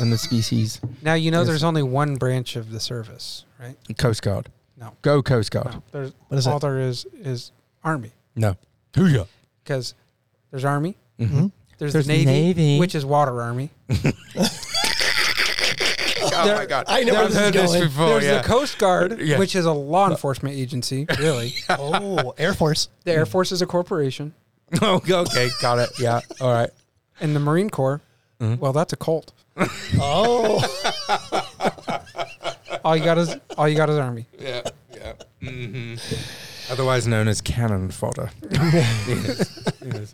and the species. Now you know there's only one branch of the service, right? Coast Guard. No. Go Coast Guard. No, there's What is all it? there is is army No. Hoo-yah. because there's army, Mhm. there's, There's the navy, Navy. which is water army. Oh There- my God. I never where I've this heard this before. there's yeah. the Coast Guard, Yeah. which is a law enforcement agency. Really, Oh, Air Force. the Air Force is a corporation, oh, okay. Got it. Yeah. All right. and the Marine Corps. Mhm. Well, that's a cult. Oh, All you got is all you got is army. Yeah. Yeah. hmm Otherwise known as cannon fodder. yes. Yes.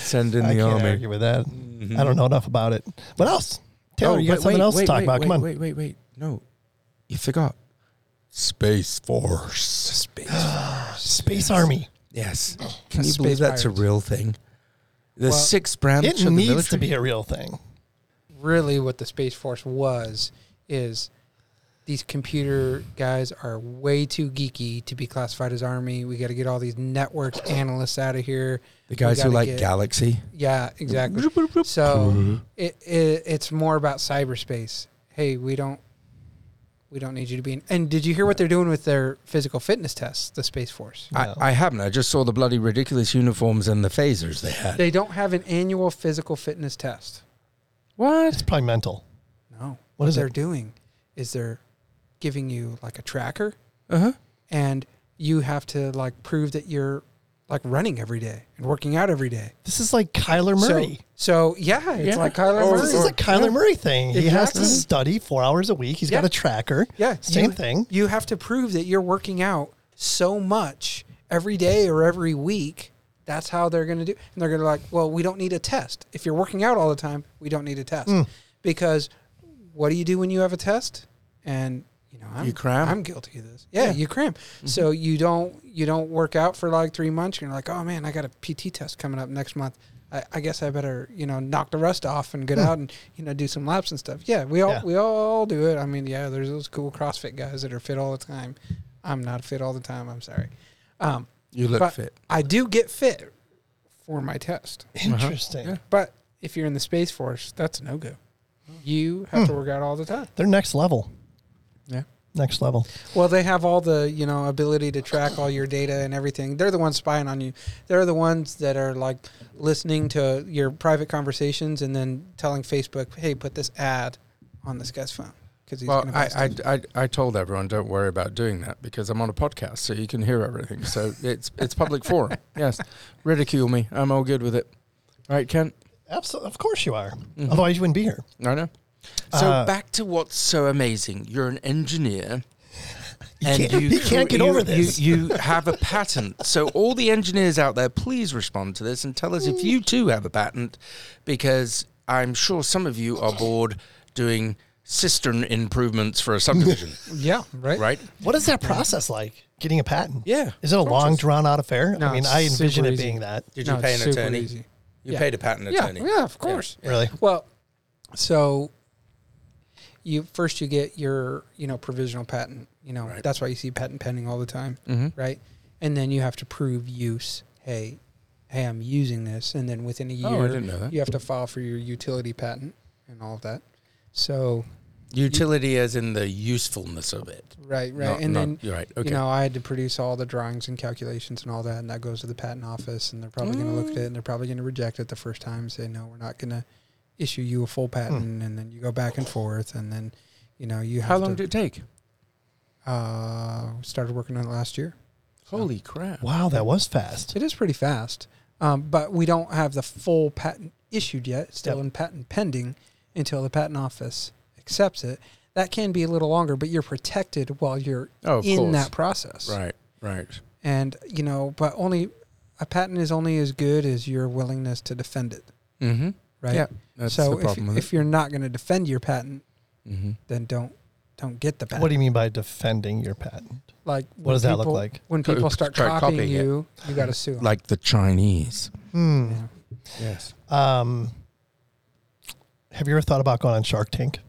Send in I the can't army. argue with that. Mhm. I don't know enough about it. What else? Taylor, Oh, you got wait, something wait, else wait, to talk wait, about? Wait, Come on. Wait, wait, wait. No. You forgot. Space Force. Space Force. Space Army. Yes. Can you Space believe that's pirates. a real thing? The Well, sixth branch It of the needs military. to be a real thing. really what the space force was is these computer guys are way too geeky to be classified as army we got to get all these network analysts out of here the guys who like get- Galaxy. yeah exactly so mm-hmm. it, it it's more about cyberspace hey we don't we don't need you to be in and did you hear what they're doing with their physical fitness tests the space force No. I, I haven't. I just saw the bloody ridiculous uniforms and the phasers they had. they don't have an annual physical fitness test what? It's probably mental. no What is it? they're doing is they're giving you like a tracker Uh huh. and you have to like prove that you're like running every day and working out every day. This is like Kyler Murray. So, so yeah, it's Yeah. like Kyler Or- Murray. this is a Kyler Murray thing. He has to study four hours a week. He's got a tracker. yeah, Same you, thing. You have to prove that you're working out so much every day or every week. That's how they're going to do. And they're going to like, well, we don't need a test. If you're working out all the time, we don't need a test Hmm. because what do you do when you have a test? And you know, I'm, You cram. I'm guilty of this. Yeah, Yeah. you cram. Mm-hmm. So you don't you don't work out for like three months. You're like, oh man, I got a PT test coming up next month. I, I guess I better you know knock the rust off and get hmm. out and you know do some laps and stuff. Yeah, we all Yeah. we all do it. I mean, yeah, there's those cool CrossFit guys that are fit all the time. I'm not fit all the time. I'm sorry. Um, You look fit. I do get fit for my test. Uh-huh. Interesting. Yeah. But if you're in the Space Force, that's no go. Oh. You have to hmm. work out all the time. They're next level. Yeah. Next level. Well, they have all the you know ability to track all your data and everything. They're the ones spying on you. They're the ones that are like listening to your private conversations and then telling Facebook, "Hey, put this ad on this guy's phone because he's Well, going to I, I. I, I told everyone don't worry about doing that because I'm on a podcast, so you can hear everything. So it's it's public forum. Yes, ridicule me. I'm all good with it. All right, Kent? Absolutely. Of course you are. Mm-hmm. Otherwise, you wouldn't be here. I know. So Uh, back to what's so amazing. You're an engineer. You can't- you can't get you- over this. You, have a patent. So all the engineers out there, please respond to this and tell us if you too have a patent, because I'm sure some of you are bored doing cistern improvements for a subdivision, Yeah, right. right? What is that process like? Getting a patent? Yeah. Is it a long, drawn out affair? No, I mean, I envision it being that. Did No, you pay an attorney? easy. You Yeah. paid a patent Yeah, attorney. yeah, of course. Really? Well, so you first you get your you know provisional patent. You know Right. that's why you see patent pending all the time, Mm-hmm. right? And then you have to prove use. Hey, hey, I'm using this, and then within a year, Oh, I didn't know that. you have to file for your utility patent and all of that. So Utility as in the usefulness of it. right, right, Not- and not- then you're right. Okay. you know I had to produce all the drawings and calculations and all that, and that goes to the patent office, and they're probably going to look at it, and they're probably going to reject it the first time, and say no, we're not going to issue you a full patent, and then you go back and forth, and then you know you have How long to, did it take? uh started working on it last year. Holy crap! Wow, that was fast. It is pretty fast, um, but we don't have the full patent issued yet. It's still Yep. in patent pending until the patent office accepts it. That can be a little longer, but you're protected while you're Oh, of in course. that process. Right. Right. and you know but only a patent is only as good as your willingness to defend it Mm-hmm. Right Yeah. That's so the problem if, with if you're not going to defend your patent. Mm-hmm. then don't don't get the patent What do you mean by defending your patent? like What when does that look people- like? when people start try copying, copying it. you you got to sue 'em. Like the Chinese. Hmm. Yeah. Yes. Um, have you ever thought about going on Shark Tank?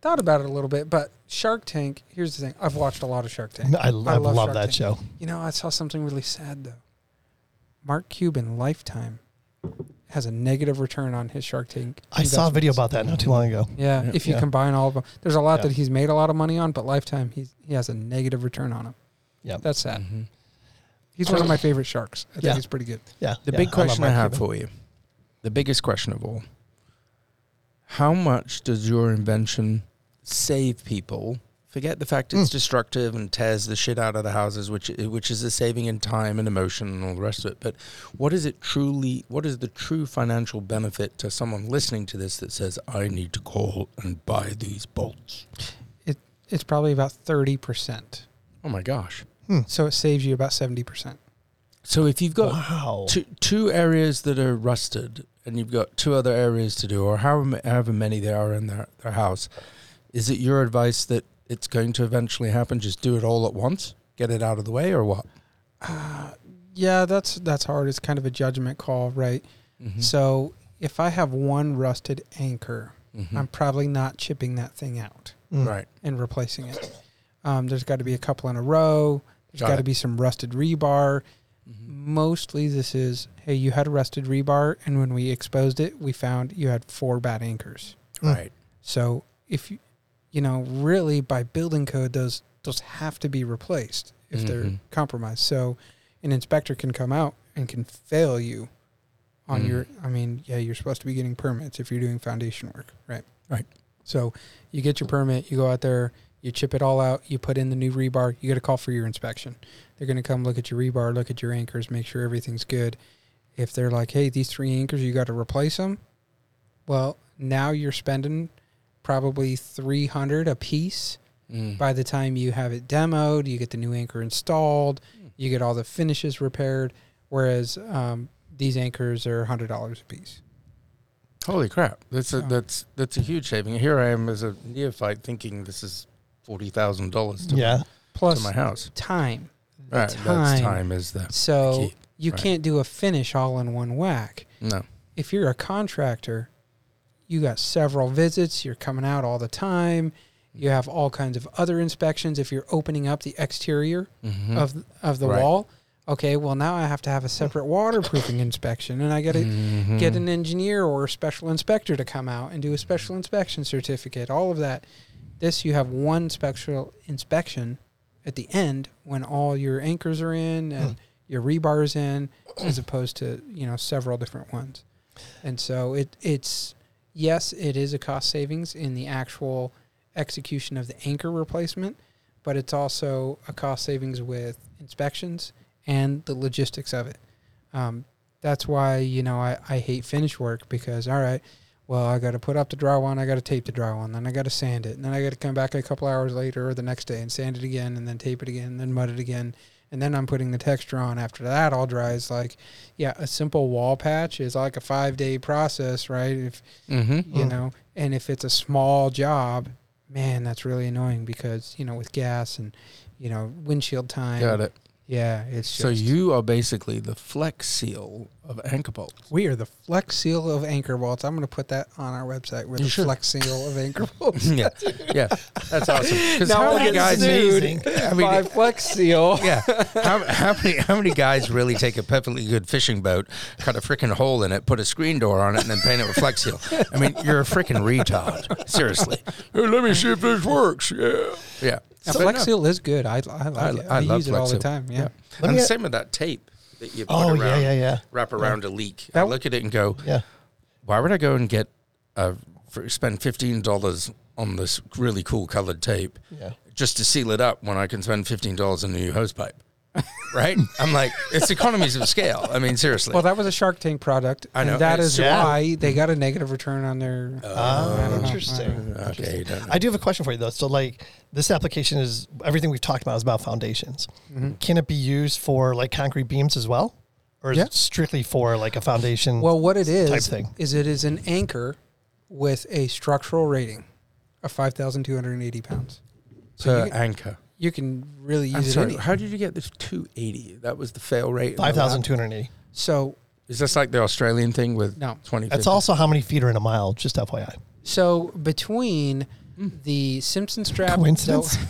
thought about it a little bit but shark tank here's the thing i've watched a lot of shark tank I, I, love, Shark that Tank. show. you know i saw something really sad though mark cuban lifetime has a negative return on his shark tank I saw a video about that not too long ago. Yeah, Yeah. if you Yeah. combine all of them, there's a lot Yeah. that he's made a lot of money on, but lifetime he's he has a negative return on him. Yeah, That's sad. Mm-hmm. He's one of my favorite sharks. I think Yeah. he's pretty good. Yeah. The yeah, big question I, Mark have for you, the biggest question of all, how much does your invention save people? Forget the fact it's Mm. destructive and tears the shit out of the houses, which which is a saving in time and emotion and all the rest of it. But what is it truly? What is the true financial benefit to someone listening to this that says, "I need to call and buy these bolts"? It It's probably about thirty percent, Oh my gosh! so it saves you about seventy percent. So if you've got Wow. two two areas that are rusted and you've got two other areas to do or however, however many there are in their, their house is it your advice that it's going to eventually happen just do it all at once get it out of the way or what Uh, yeah, that's that's hard. It's kind of a judgment call, right? mm-hmm. So if I have one rusted anchor, Mm-hmm. I'm probably not chipping that thing out Mm. right and replacing it. Um, there's got to be a couple in a row. There's Got got to be some rusted rebar. mm-hmm. Mostly, this is hey, you had a rusted rebar, and when we exposed it, we found you had four bad anchors. Mm. right So if you, you know, really by building code, those those have to be replaced if they're Mhm. compromised. So an inspector can come out and can fail you on Mm. your. I mean, yeah, you're supposed to be getting permits if you're doing foundation work, right? Right. So you get your permit, you go out there, you chip it all out, you put in the new rebar, you get a call for your inspection. They're going to come look at your rebar, look at your anchors, make sure everything's good. If they're like, "Hey, these three anchors, you got to replace them," well, now you're spending probably 300 a piece Mm. by the time you have it demoed you get the new anchor installed you get all the finishes repaired whereas um, these anchors are $100 a piece holy crap. That's a So- that's that's a huge saving. Here i am as a neophyte thinking this is $40000 to, Yeah. to plus my house. time. The right time, that's time is the so key. you Right. can't do a finish all in one whack. No. If you're a contractor you got several visits you're coming out all the time you have all kinds of other inspections if you're opening up the exterior mm-hmm. of of the Right. wall. Okay, well now I have to have a separate waterproofing inspection, and I got to Mm-hmm. get an engineer or a special inspector to come out and do a special inspection certificate. All of that. This you have one special inspection at the end when all your anchors are in and your rebar is in, as opposed to you know several different ones. And so it it's yes, it is a cost savings in the actual execution of the anchor replacement, but it's also a cost savings with inspections and the logistics of it. Um, that's why you know I, I hate finish work because all right, well I got to put up the drywall, and I got to tape the drywall, and then I got to sand it, and then I got to come back a couple hours later or the next day and sand it again, and then tape it again, and then mud it again, and then I'm putting the texture on. After that all dries, like yeah, a simple wall patch is like a five day process, right? If Mm-hmm. you know, and if it's a small job, man, that's really annoying because you know with gas and you know windshield time. Got it. Yeah, it's So just- you are basically the flex seal of anchor bolts. We are the Flex Seal of anchor bolts. I'm going to put that on our website. We're You the should. Flex Seal of anchor bolts. yeah, yeah, that's awesome. Because how many guys? sued Amazing. I mean, by Flex Seal. yeah. How, how many how many guys really take a perfectly good fishing boat, cut a freaking hole in it, put a screen door on it, and then paint it with Flex Seal? I mean, you're a freaking retard. Seriously. Hey, let me see if this works. Yeah. Yeah. Now, Flex no, Seal is good. I, I like I, it. I I, love use it Flex all the time. Yeah. Let And the same with that tape that you put Oh, around, yeah, yeah, yeah. wrap around a leak. I look at it and go, Yeah. why would I go and get uh, for, spend fifteen dollars on this really cool colored tape Yeah. just to seal it up when I can spend fifteen dollars on a new hose pipe? Right? I'm like, it's economies of scale. I mean, seriously. Well, that was a Shark Tank product. I know, And that it's- is Yeah. why they got a negative return on their. Oh, I don't know. interesting. okay, you don't know. I do have a question for you though. So, like, this application is everything we've talked about is about foundations. Mm-hmm. Can it be used for like concrete beams as well, or is Yeah. it strictly for like a foundation? Well, what it is Type thing. is it is an anchor with a structural rating of 5,280 pounds. So per can- anchor. You can really I'm use it. sorry, Any. how did you get this 280? That was the fail rate. in the lab? two hundred eighty. So Is this like the Australian thing with No. 20? That's also how many feet are in a mile. Just FYI. so between the Simpson strap, Coincidence?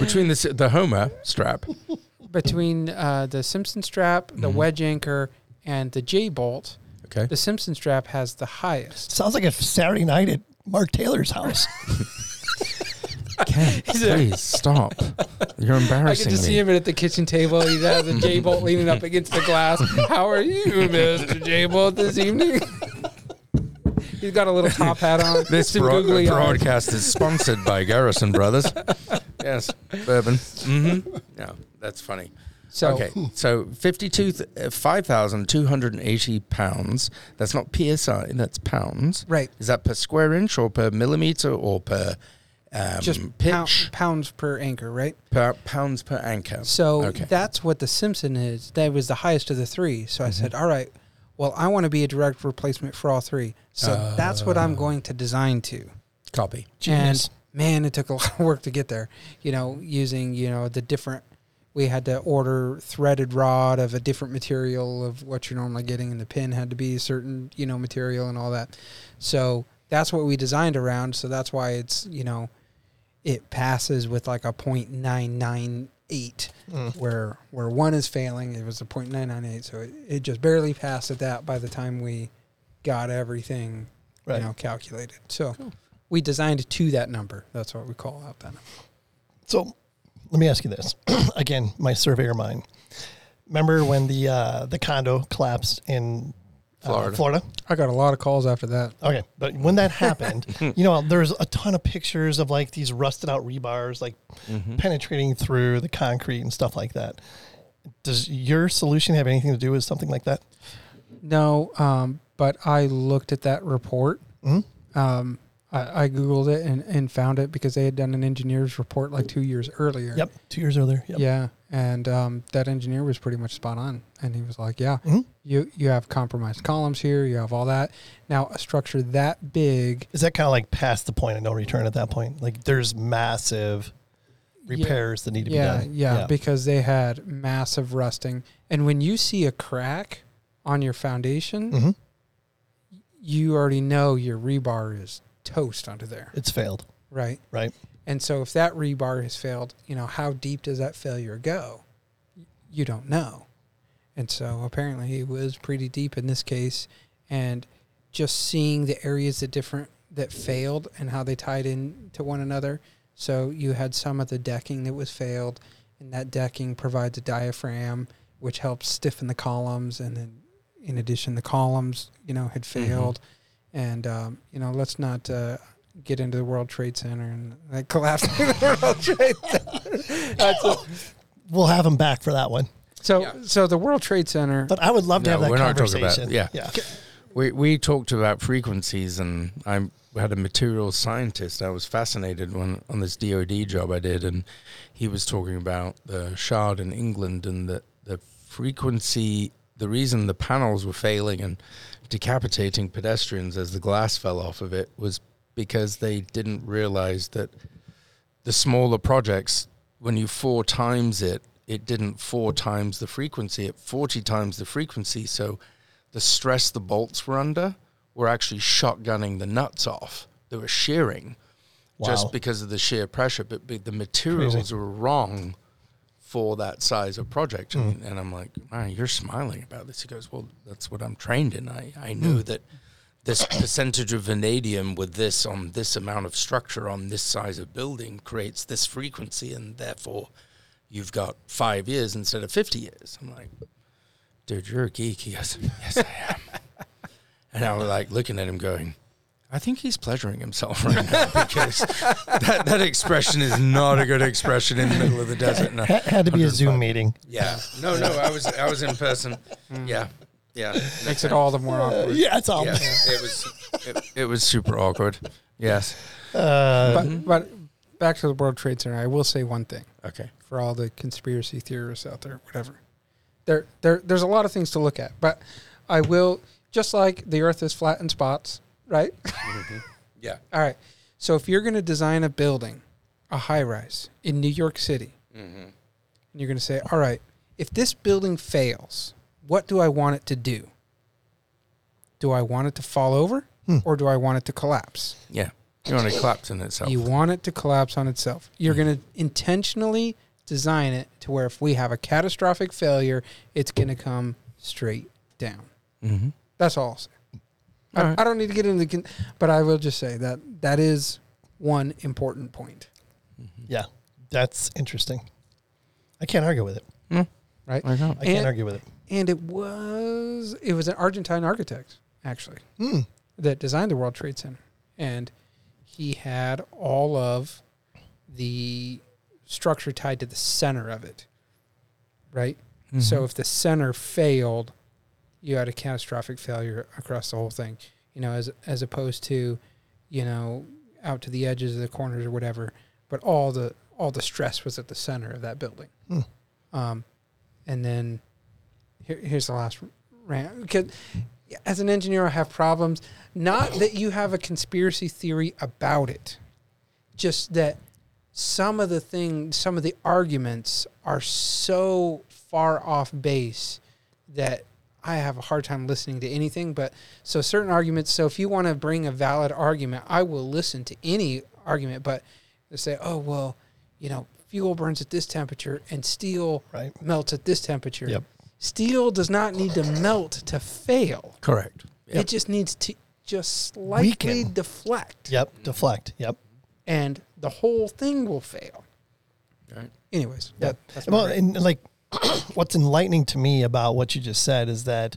Between the, s- the Homer strap. so between uh, the Simpson strap, the Mhm. wedge anchor, and the J bolt, Okay. the Simpson strap has the highest. Sounds like a Saturday night at Mark Taylor's house. Ken, please stop. You're embarrassing I can just me. see him at the kitchen table. He has a J bolt leaning up against the glass. How are you, Mister J bolt, this evening? He's got a little top hat on. This some broad- googly eyes. broadcast is sponsored by Garrison Brothers. yes, bourbon. Mm-hmm. Yeah, that's funny. So okay, so 52, th- uh, 5,280 pounds. That's not PSI, that's pounds. right, Is that per square inch or per millimeter or per um, just pitch? pound, pounds per anchor, right? Per, pounds per anchor. So Okay. that's what the Simpson is. That was the highest of the three. So I Mm-hmm. said, all right, well, I want to be a direct replacement for all three. So that's what Oh. I'm going to design to. Copy. Genius. And man, it took a lot of work to get there. You know, using you know the different. We had to order threaded rod of a different material of what you're normally getting, and the pin had to be a certain you know material and all that. So that's what we designed around. So that's why it's you know, it passes with like a point nine nine eight, Mm. where where one is failing. It was a point nine nine eight, so it, it just barely passed at that by the time we got everything Right. you know calculated. So we designed to that number. That's what we call out that number. So let me ask you this. Again, my surveyor mind. Remember when the uh, the condo collapsed in uh, Florida. Florida? I got a lot of calls after that. Okay, but when that happened, you know, there's a ton of pictures of like these rusted out rebars like Mm-hmm. penetrating through the concrete and stuff like that. Does your solution have anything to do with something like that? No, um, but I looked at that report. Mhm. Um, I, I googled it and, and found it because they had done an engineer's report like two years earlier. Yep, two years earlier. Yep. Yeah, and um, that engineer was pretty much spot on, and he was like, "Yeah, Mhm. you you have compromised columns here. You have all that. Now a structure that big, Is that kind of like past the point of no return at that point? Like there's massive Yeah. repairs that need to yeah, be done. yeah, yeah, because they had massive rusting, and when you see a crack on your foundation, Mhm. you already know your rebar is toast under there, It's failed. right? Right. And so if that rebar has failed, you know, how deep does that failure go? You don't know. And so apparently it was pretty deep in this case and just seeing the areas that different that failed and how they tied in to one another. So you had some of the decking that was failed and that decking provides a diaphragm which helps stiffen the columns and then in addition the columns, you know, had failed. And um, you know, let's not uh, get into the World Trade Center and that collapse in the World Trade Center. That's a- We'll have him back for that one. so, so the World Trade Center. But I would love to No, have that we're not talking conversation. about- yeah. Yeah. We we talked about frequencies, and I'm had a materials scientist. I was fascinated when on this DoD job I did, and he was talking about the shard in England and the the frequency. The reason the panels were failing and decapitating pedestrians as the glass fell off of it was because they didn't realize that the smaller projects, when you four times it, it didn't four times the frequency, it 40 times the frequency. So the stress the bolts were under were actually shotgunning the nuts off. They were shearing Wow. just because of the sheer pressure, but, but the materials Crazy. were wrong for that size of project. Hmm. And, and I'm like, man, you're smiling about this. He goes, well, that's what I'm trained in. I, I know Hmm. that this percentage of vanadium with this on this amount of structure on this size of building creates this frequency, and therefore you've got five years instead of 50 years. I'm like, dude, you're a geek. He goes, yes, I am. and I was like looking at him going, I think he's pleasuring himself right now because that, that expression is not a good expression in the middle of the desert. And I- Ha- had to be a Zoom meeting. Yeah. No, no, I was I was in person. Mm. Yeah. Yeah. Makes it all the more uh, awkward. Yeah, it's all. Yeah. It was it, it was super awkward. Yes. Uh, But but back to the World Trade Center, I will say one thing Okay. for all the conspiracy theorists out there, whatever. There there there's a lot of things to look at, but I will just like the Earth is flat in spots, right? Mm-hmm. Yeah. All right. So if you're going to design a building, a high rise in New York City, mm-hmm. and you're going to say, all right, if this building fails, what do I want it to do? Do I want it to fall over hmm. or do I want it to collapse? Yeah. You want it to collapse in itself. You want it to collapse on itself. You're going to intentionally design it to where if we have a catastrophic failure, it's going to come straight down. mm-hmm. That's all I'll. I, All right. I don't need to get into, con- but I will just say that that is one important point, mm-hmm. yeah, that's interesting. I can't argue with it. Hmm. right? I. I can't And- argue with it. And it was it was an Argentine architect actually Hmm. that designed the World Trade Center, and he had all of the structure tied to the center of it, right? Mm-hmm. So if the center failed, you had a catastrophic failure across the whole thing. You know, as as opposed to, you know, out to the edges of the corners or whatever. But all the all the stress was at the center of that building. Hmm. Um, and then here, here's the last rant. Because as an engineer, I have problems. Not that you have a conspiracy theory about it, just that some of the things, some of the arguments are so far off base that I have a hard time listening to anything. But so certain arguments. So if you want to bring a valid argument, I will listen to any argument. But they say, oh well, you know, fuel burns at this temperature and steel Right. melts at this temperature. Yep. Steel does not need to melt to fail. Correct. It just needs to just slightly Weaken. deflect. Yep. Deflect. Yep. And the whole thing will fail. Right. Anyways, Yeah. that, Well, and like, what's enlightening to me about what you just said is that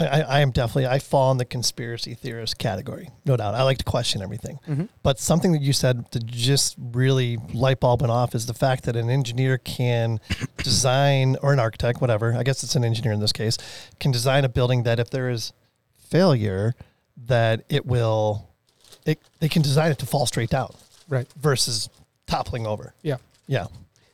I, I, am definitely I fall in the conspiracy theorist category, no doubt. I like to question everything, Mm-hmm. but something that you said that just really light bulb went off is the fact that an engineer can design or an architect, whatever. I guess it's an engineer in this case, can design a building that if there is failure, that it will, it they can design it to fall straight down right. versus toppling over. Yeah. Yeah.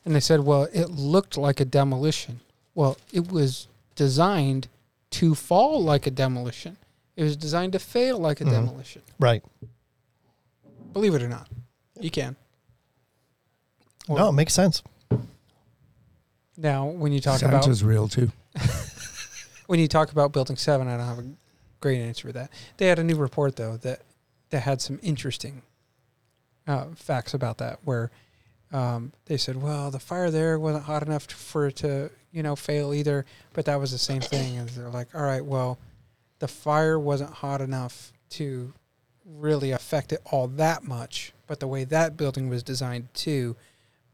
And they said, well, it looked like a demolition. Well, it was designed to fall like a demolition. It was designed to fail like a Mhm. demolition. Right. Believe it or not, you can. Or- no, it makes sense. Now, when you talk about Santa's real too. when you talk about building seven, I don't have a great answer for that. They had a new report though that that had some interesting uh, facts about that, where um, they said, well, the fire there wasn't hot enough for it to you know fail either, but that was the same thing. And they're like, all right, well, the fire wasn't hot enough to really affect it all that much, but the way that building was designed too,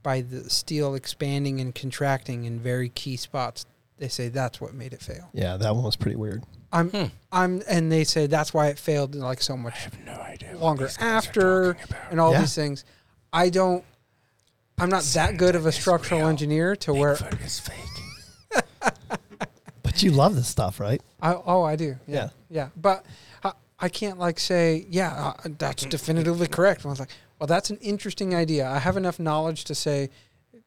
by the steel expanding and contracting in very key spots, they say that's what made it fail. Yeah, that one was pretty weird. I'm, Hmm. I'm, and they say that's why it failed like so much I have no idea. longer after, and all Yeah. these things. I don't. I'm not that good of a structural engineer to where. is fake. But you love this stuff, right? I, oh, I do. Yeah, Yeah. yeah. But I, I can't like say, yeah, uh, that's definitively correct. And I was like, well, that's an interesting idea. I have enough knowledge to say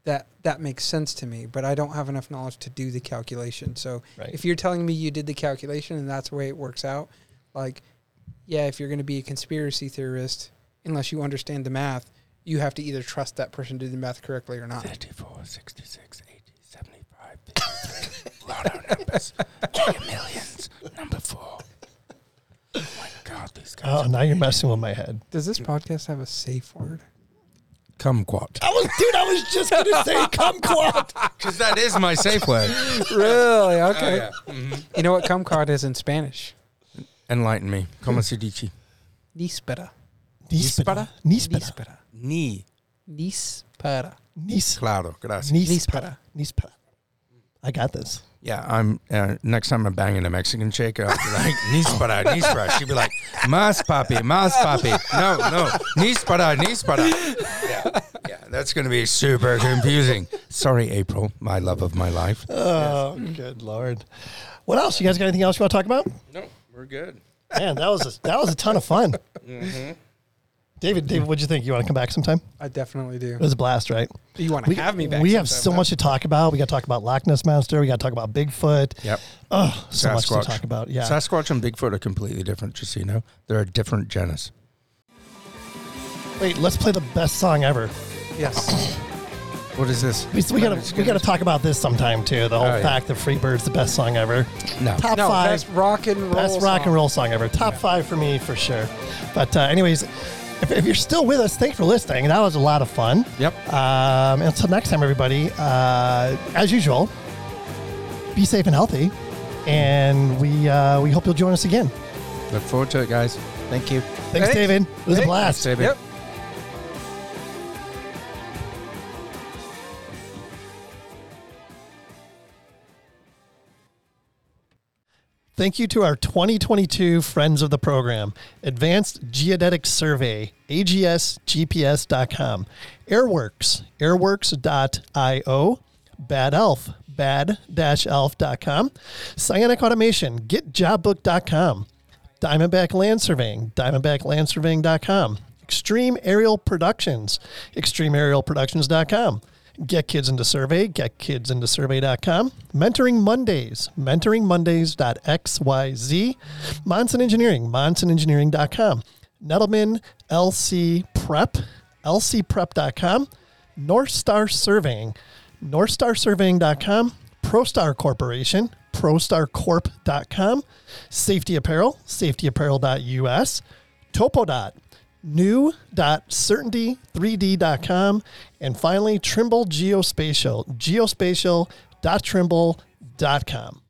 that that makes sense to me, but I don't have enough knowledge to do the calculation. So Right. if you're telling me you did the calculation and that's the way it works out, like, yeah, if you're going to be a conspiracy theorist, unless you understand the math, you have to either trust that person did the math correctly or not. 34, 66, 80, 75, 53. Lot of numbers. Mega millions. Number four. Oh my God, these guys. Oh, now you're messing with my head. Does this podcast have a safe word? Kumquat. I was, dude. I was just gonna say kumquat. Because that is my safe word. really? Okay. Oh, yeah. Mhm. You know what kumquat is in Spanish? Enlighten me. Como se dice? Níspera. Níspera. Níspera. Níspera. Ni. Níspera. Nís. Claro, gracias. Níspera. Níspera. I got this. Yeah, I'm. Uh, next time I'm banging a Mexican chick, I'll be like, "Nispara, nispara." She'd be like, "Mas papi, mas papi." No, no, nispara, nispara. Yeah, yeah, that's gonna be super confusing. Sorry, April, my love of my life. Oh, good lord. What else? You guys got anything else you want to talk about? No, we're good. Man, that was a, that was a ton of fun. David, David, what'd you think? You want to come back sometime? I definitely do. It was a blast, right? You want to We, have me back? we have so huh? much to talk about. We got to talk about Loch Ness Monster. We got to talk about Bigfoot. Yep. Oh, so much to Sasquatch. talk about. Yeah. Sasquatch and Bigfoot are completely different. Just so you know, they're a different genus. Wait, let's play the best song ever. Yes. What is this? We, we gotta we gotta talk about this sometime too. The whole Oh, yeah. fact that Free Bird's the best song ever. No. Top no, five best rock and roll. best rock song. and roll song ever. Top five for me for sure. But uh, anyways, if, if you're still with us, thanks for listening. That was a lot of fun. Yep. Um, until next time, everybody. Uh, as usual, be safe and healthy, and we uh, we hope you'll join us again. Look forward to it, guys. Thank you. Thanks, Thanks. David. It was a Thanks. blast. David. Yep. Thank you to our 2022 friends of the program Advanced Geodetic Survey, agsgps.com, Airworks, airworks.io, Bad Elf, bad-elf.com, Cyanic Automation, getjobbook.com, Diamondback Land Surveying, diamondbacklandsurveying.com, Extreme Aerial Productions, extremeaerialproductions.com, Get Kids Into Survey, getkidsintosurvey.com, Mentoring Mondays, mentoringmondays.xyz, Monson Engineering, monsonengineering.com, Nettleman LC Prep, lcprep.com, North Star Surveying, northstarsurveying.com, ProStar Corporation, prostarcorp.com, Safety Apparel, safetyapparel.us, Topodot, new.certainty3d.com, and finally Trimble Geospatial, geospatial.trimble.com.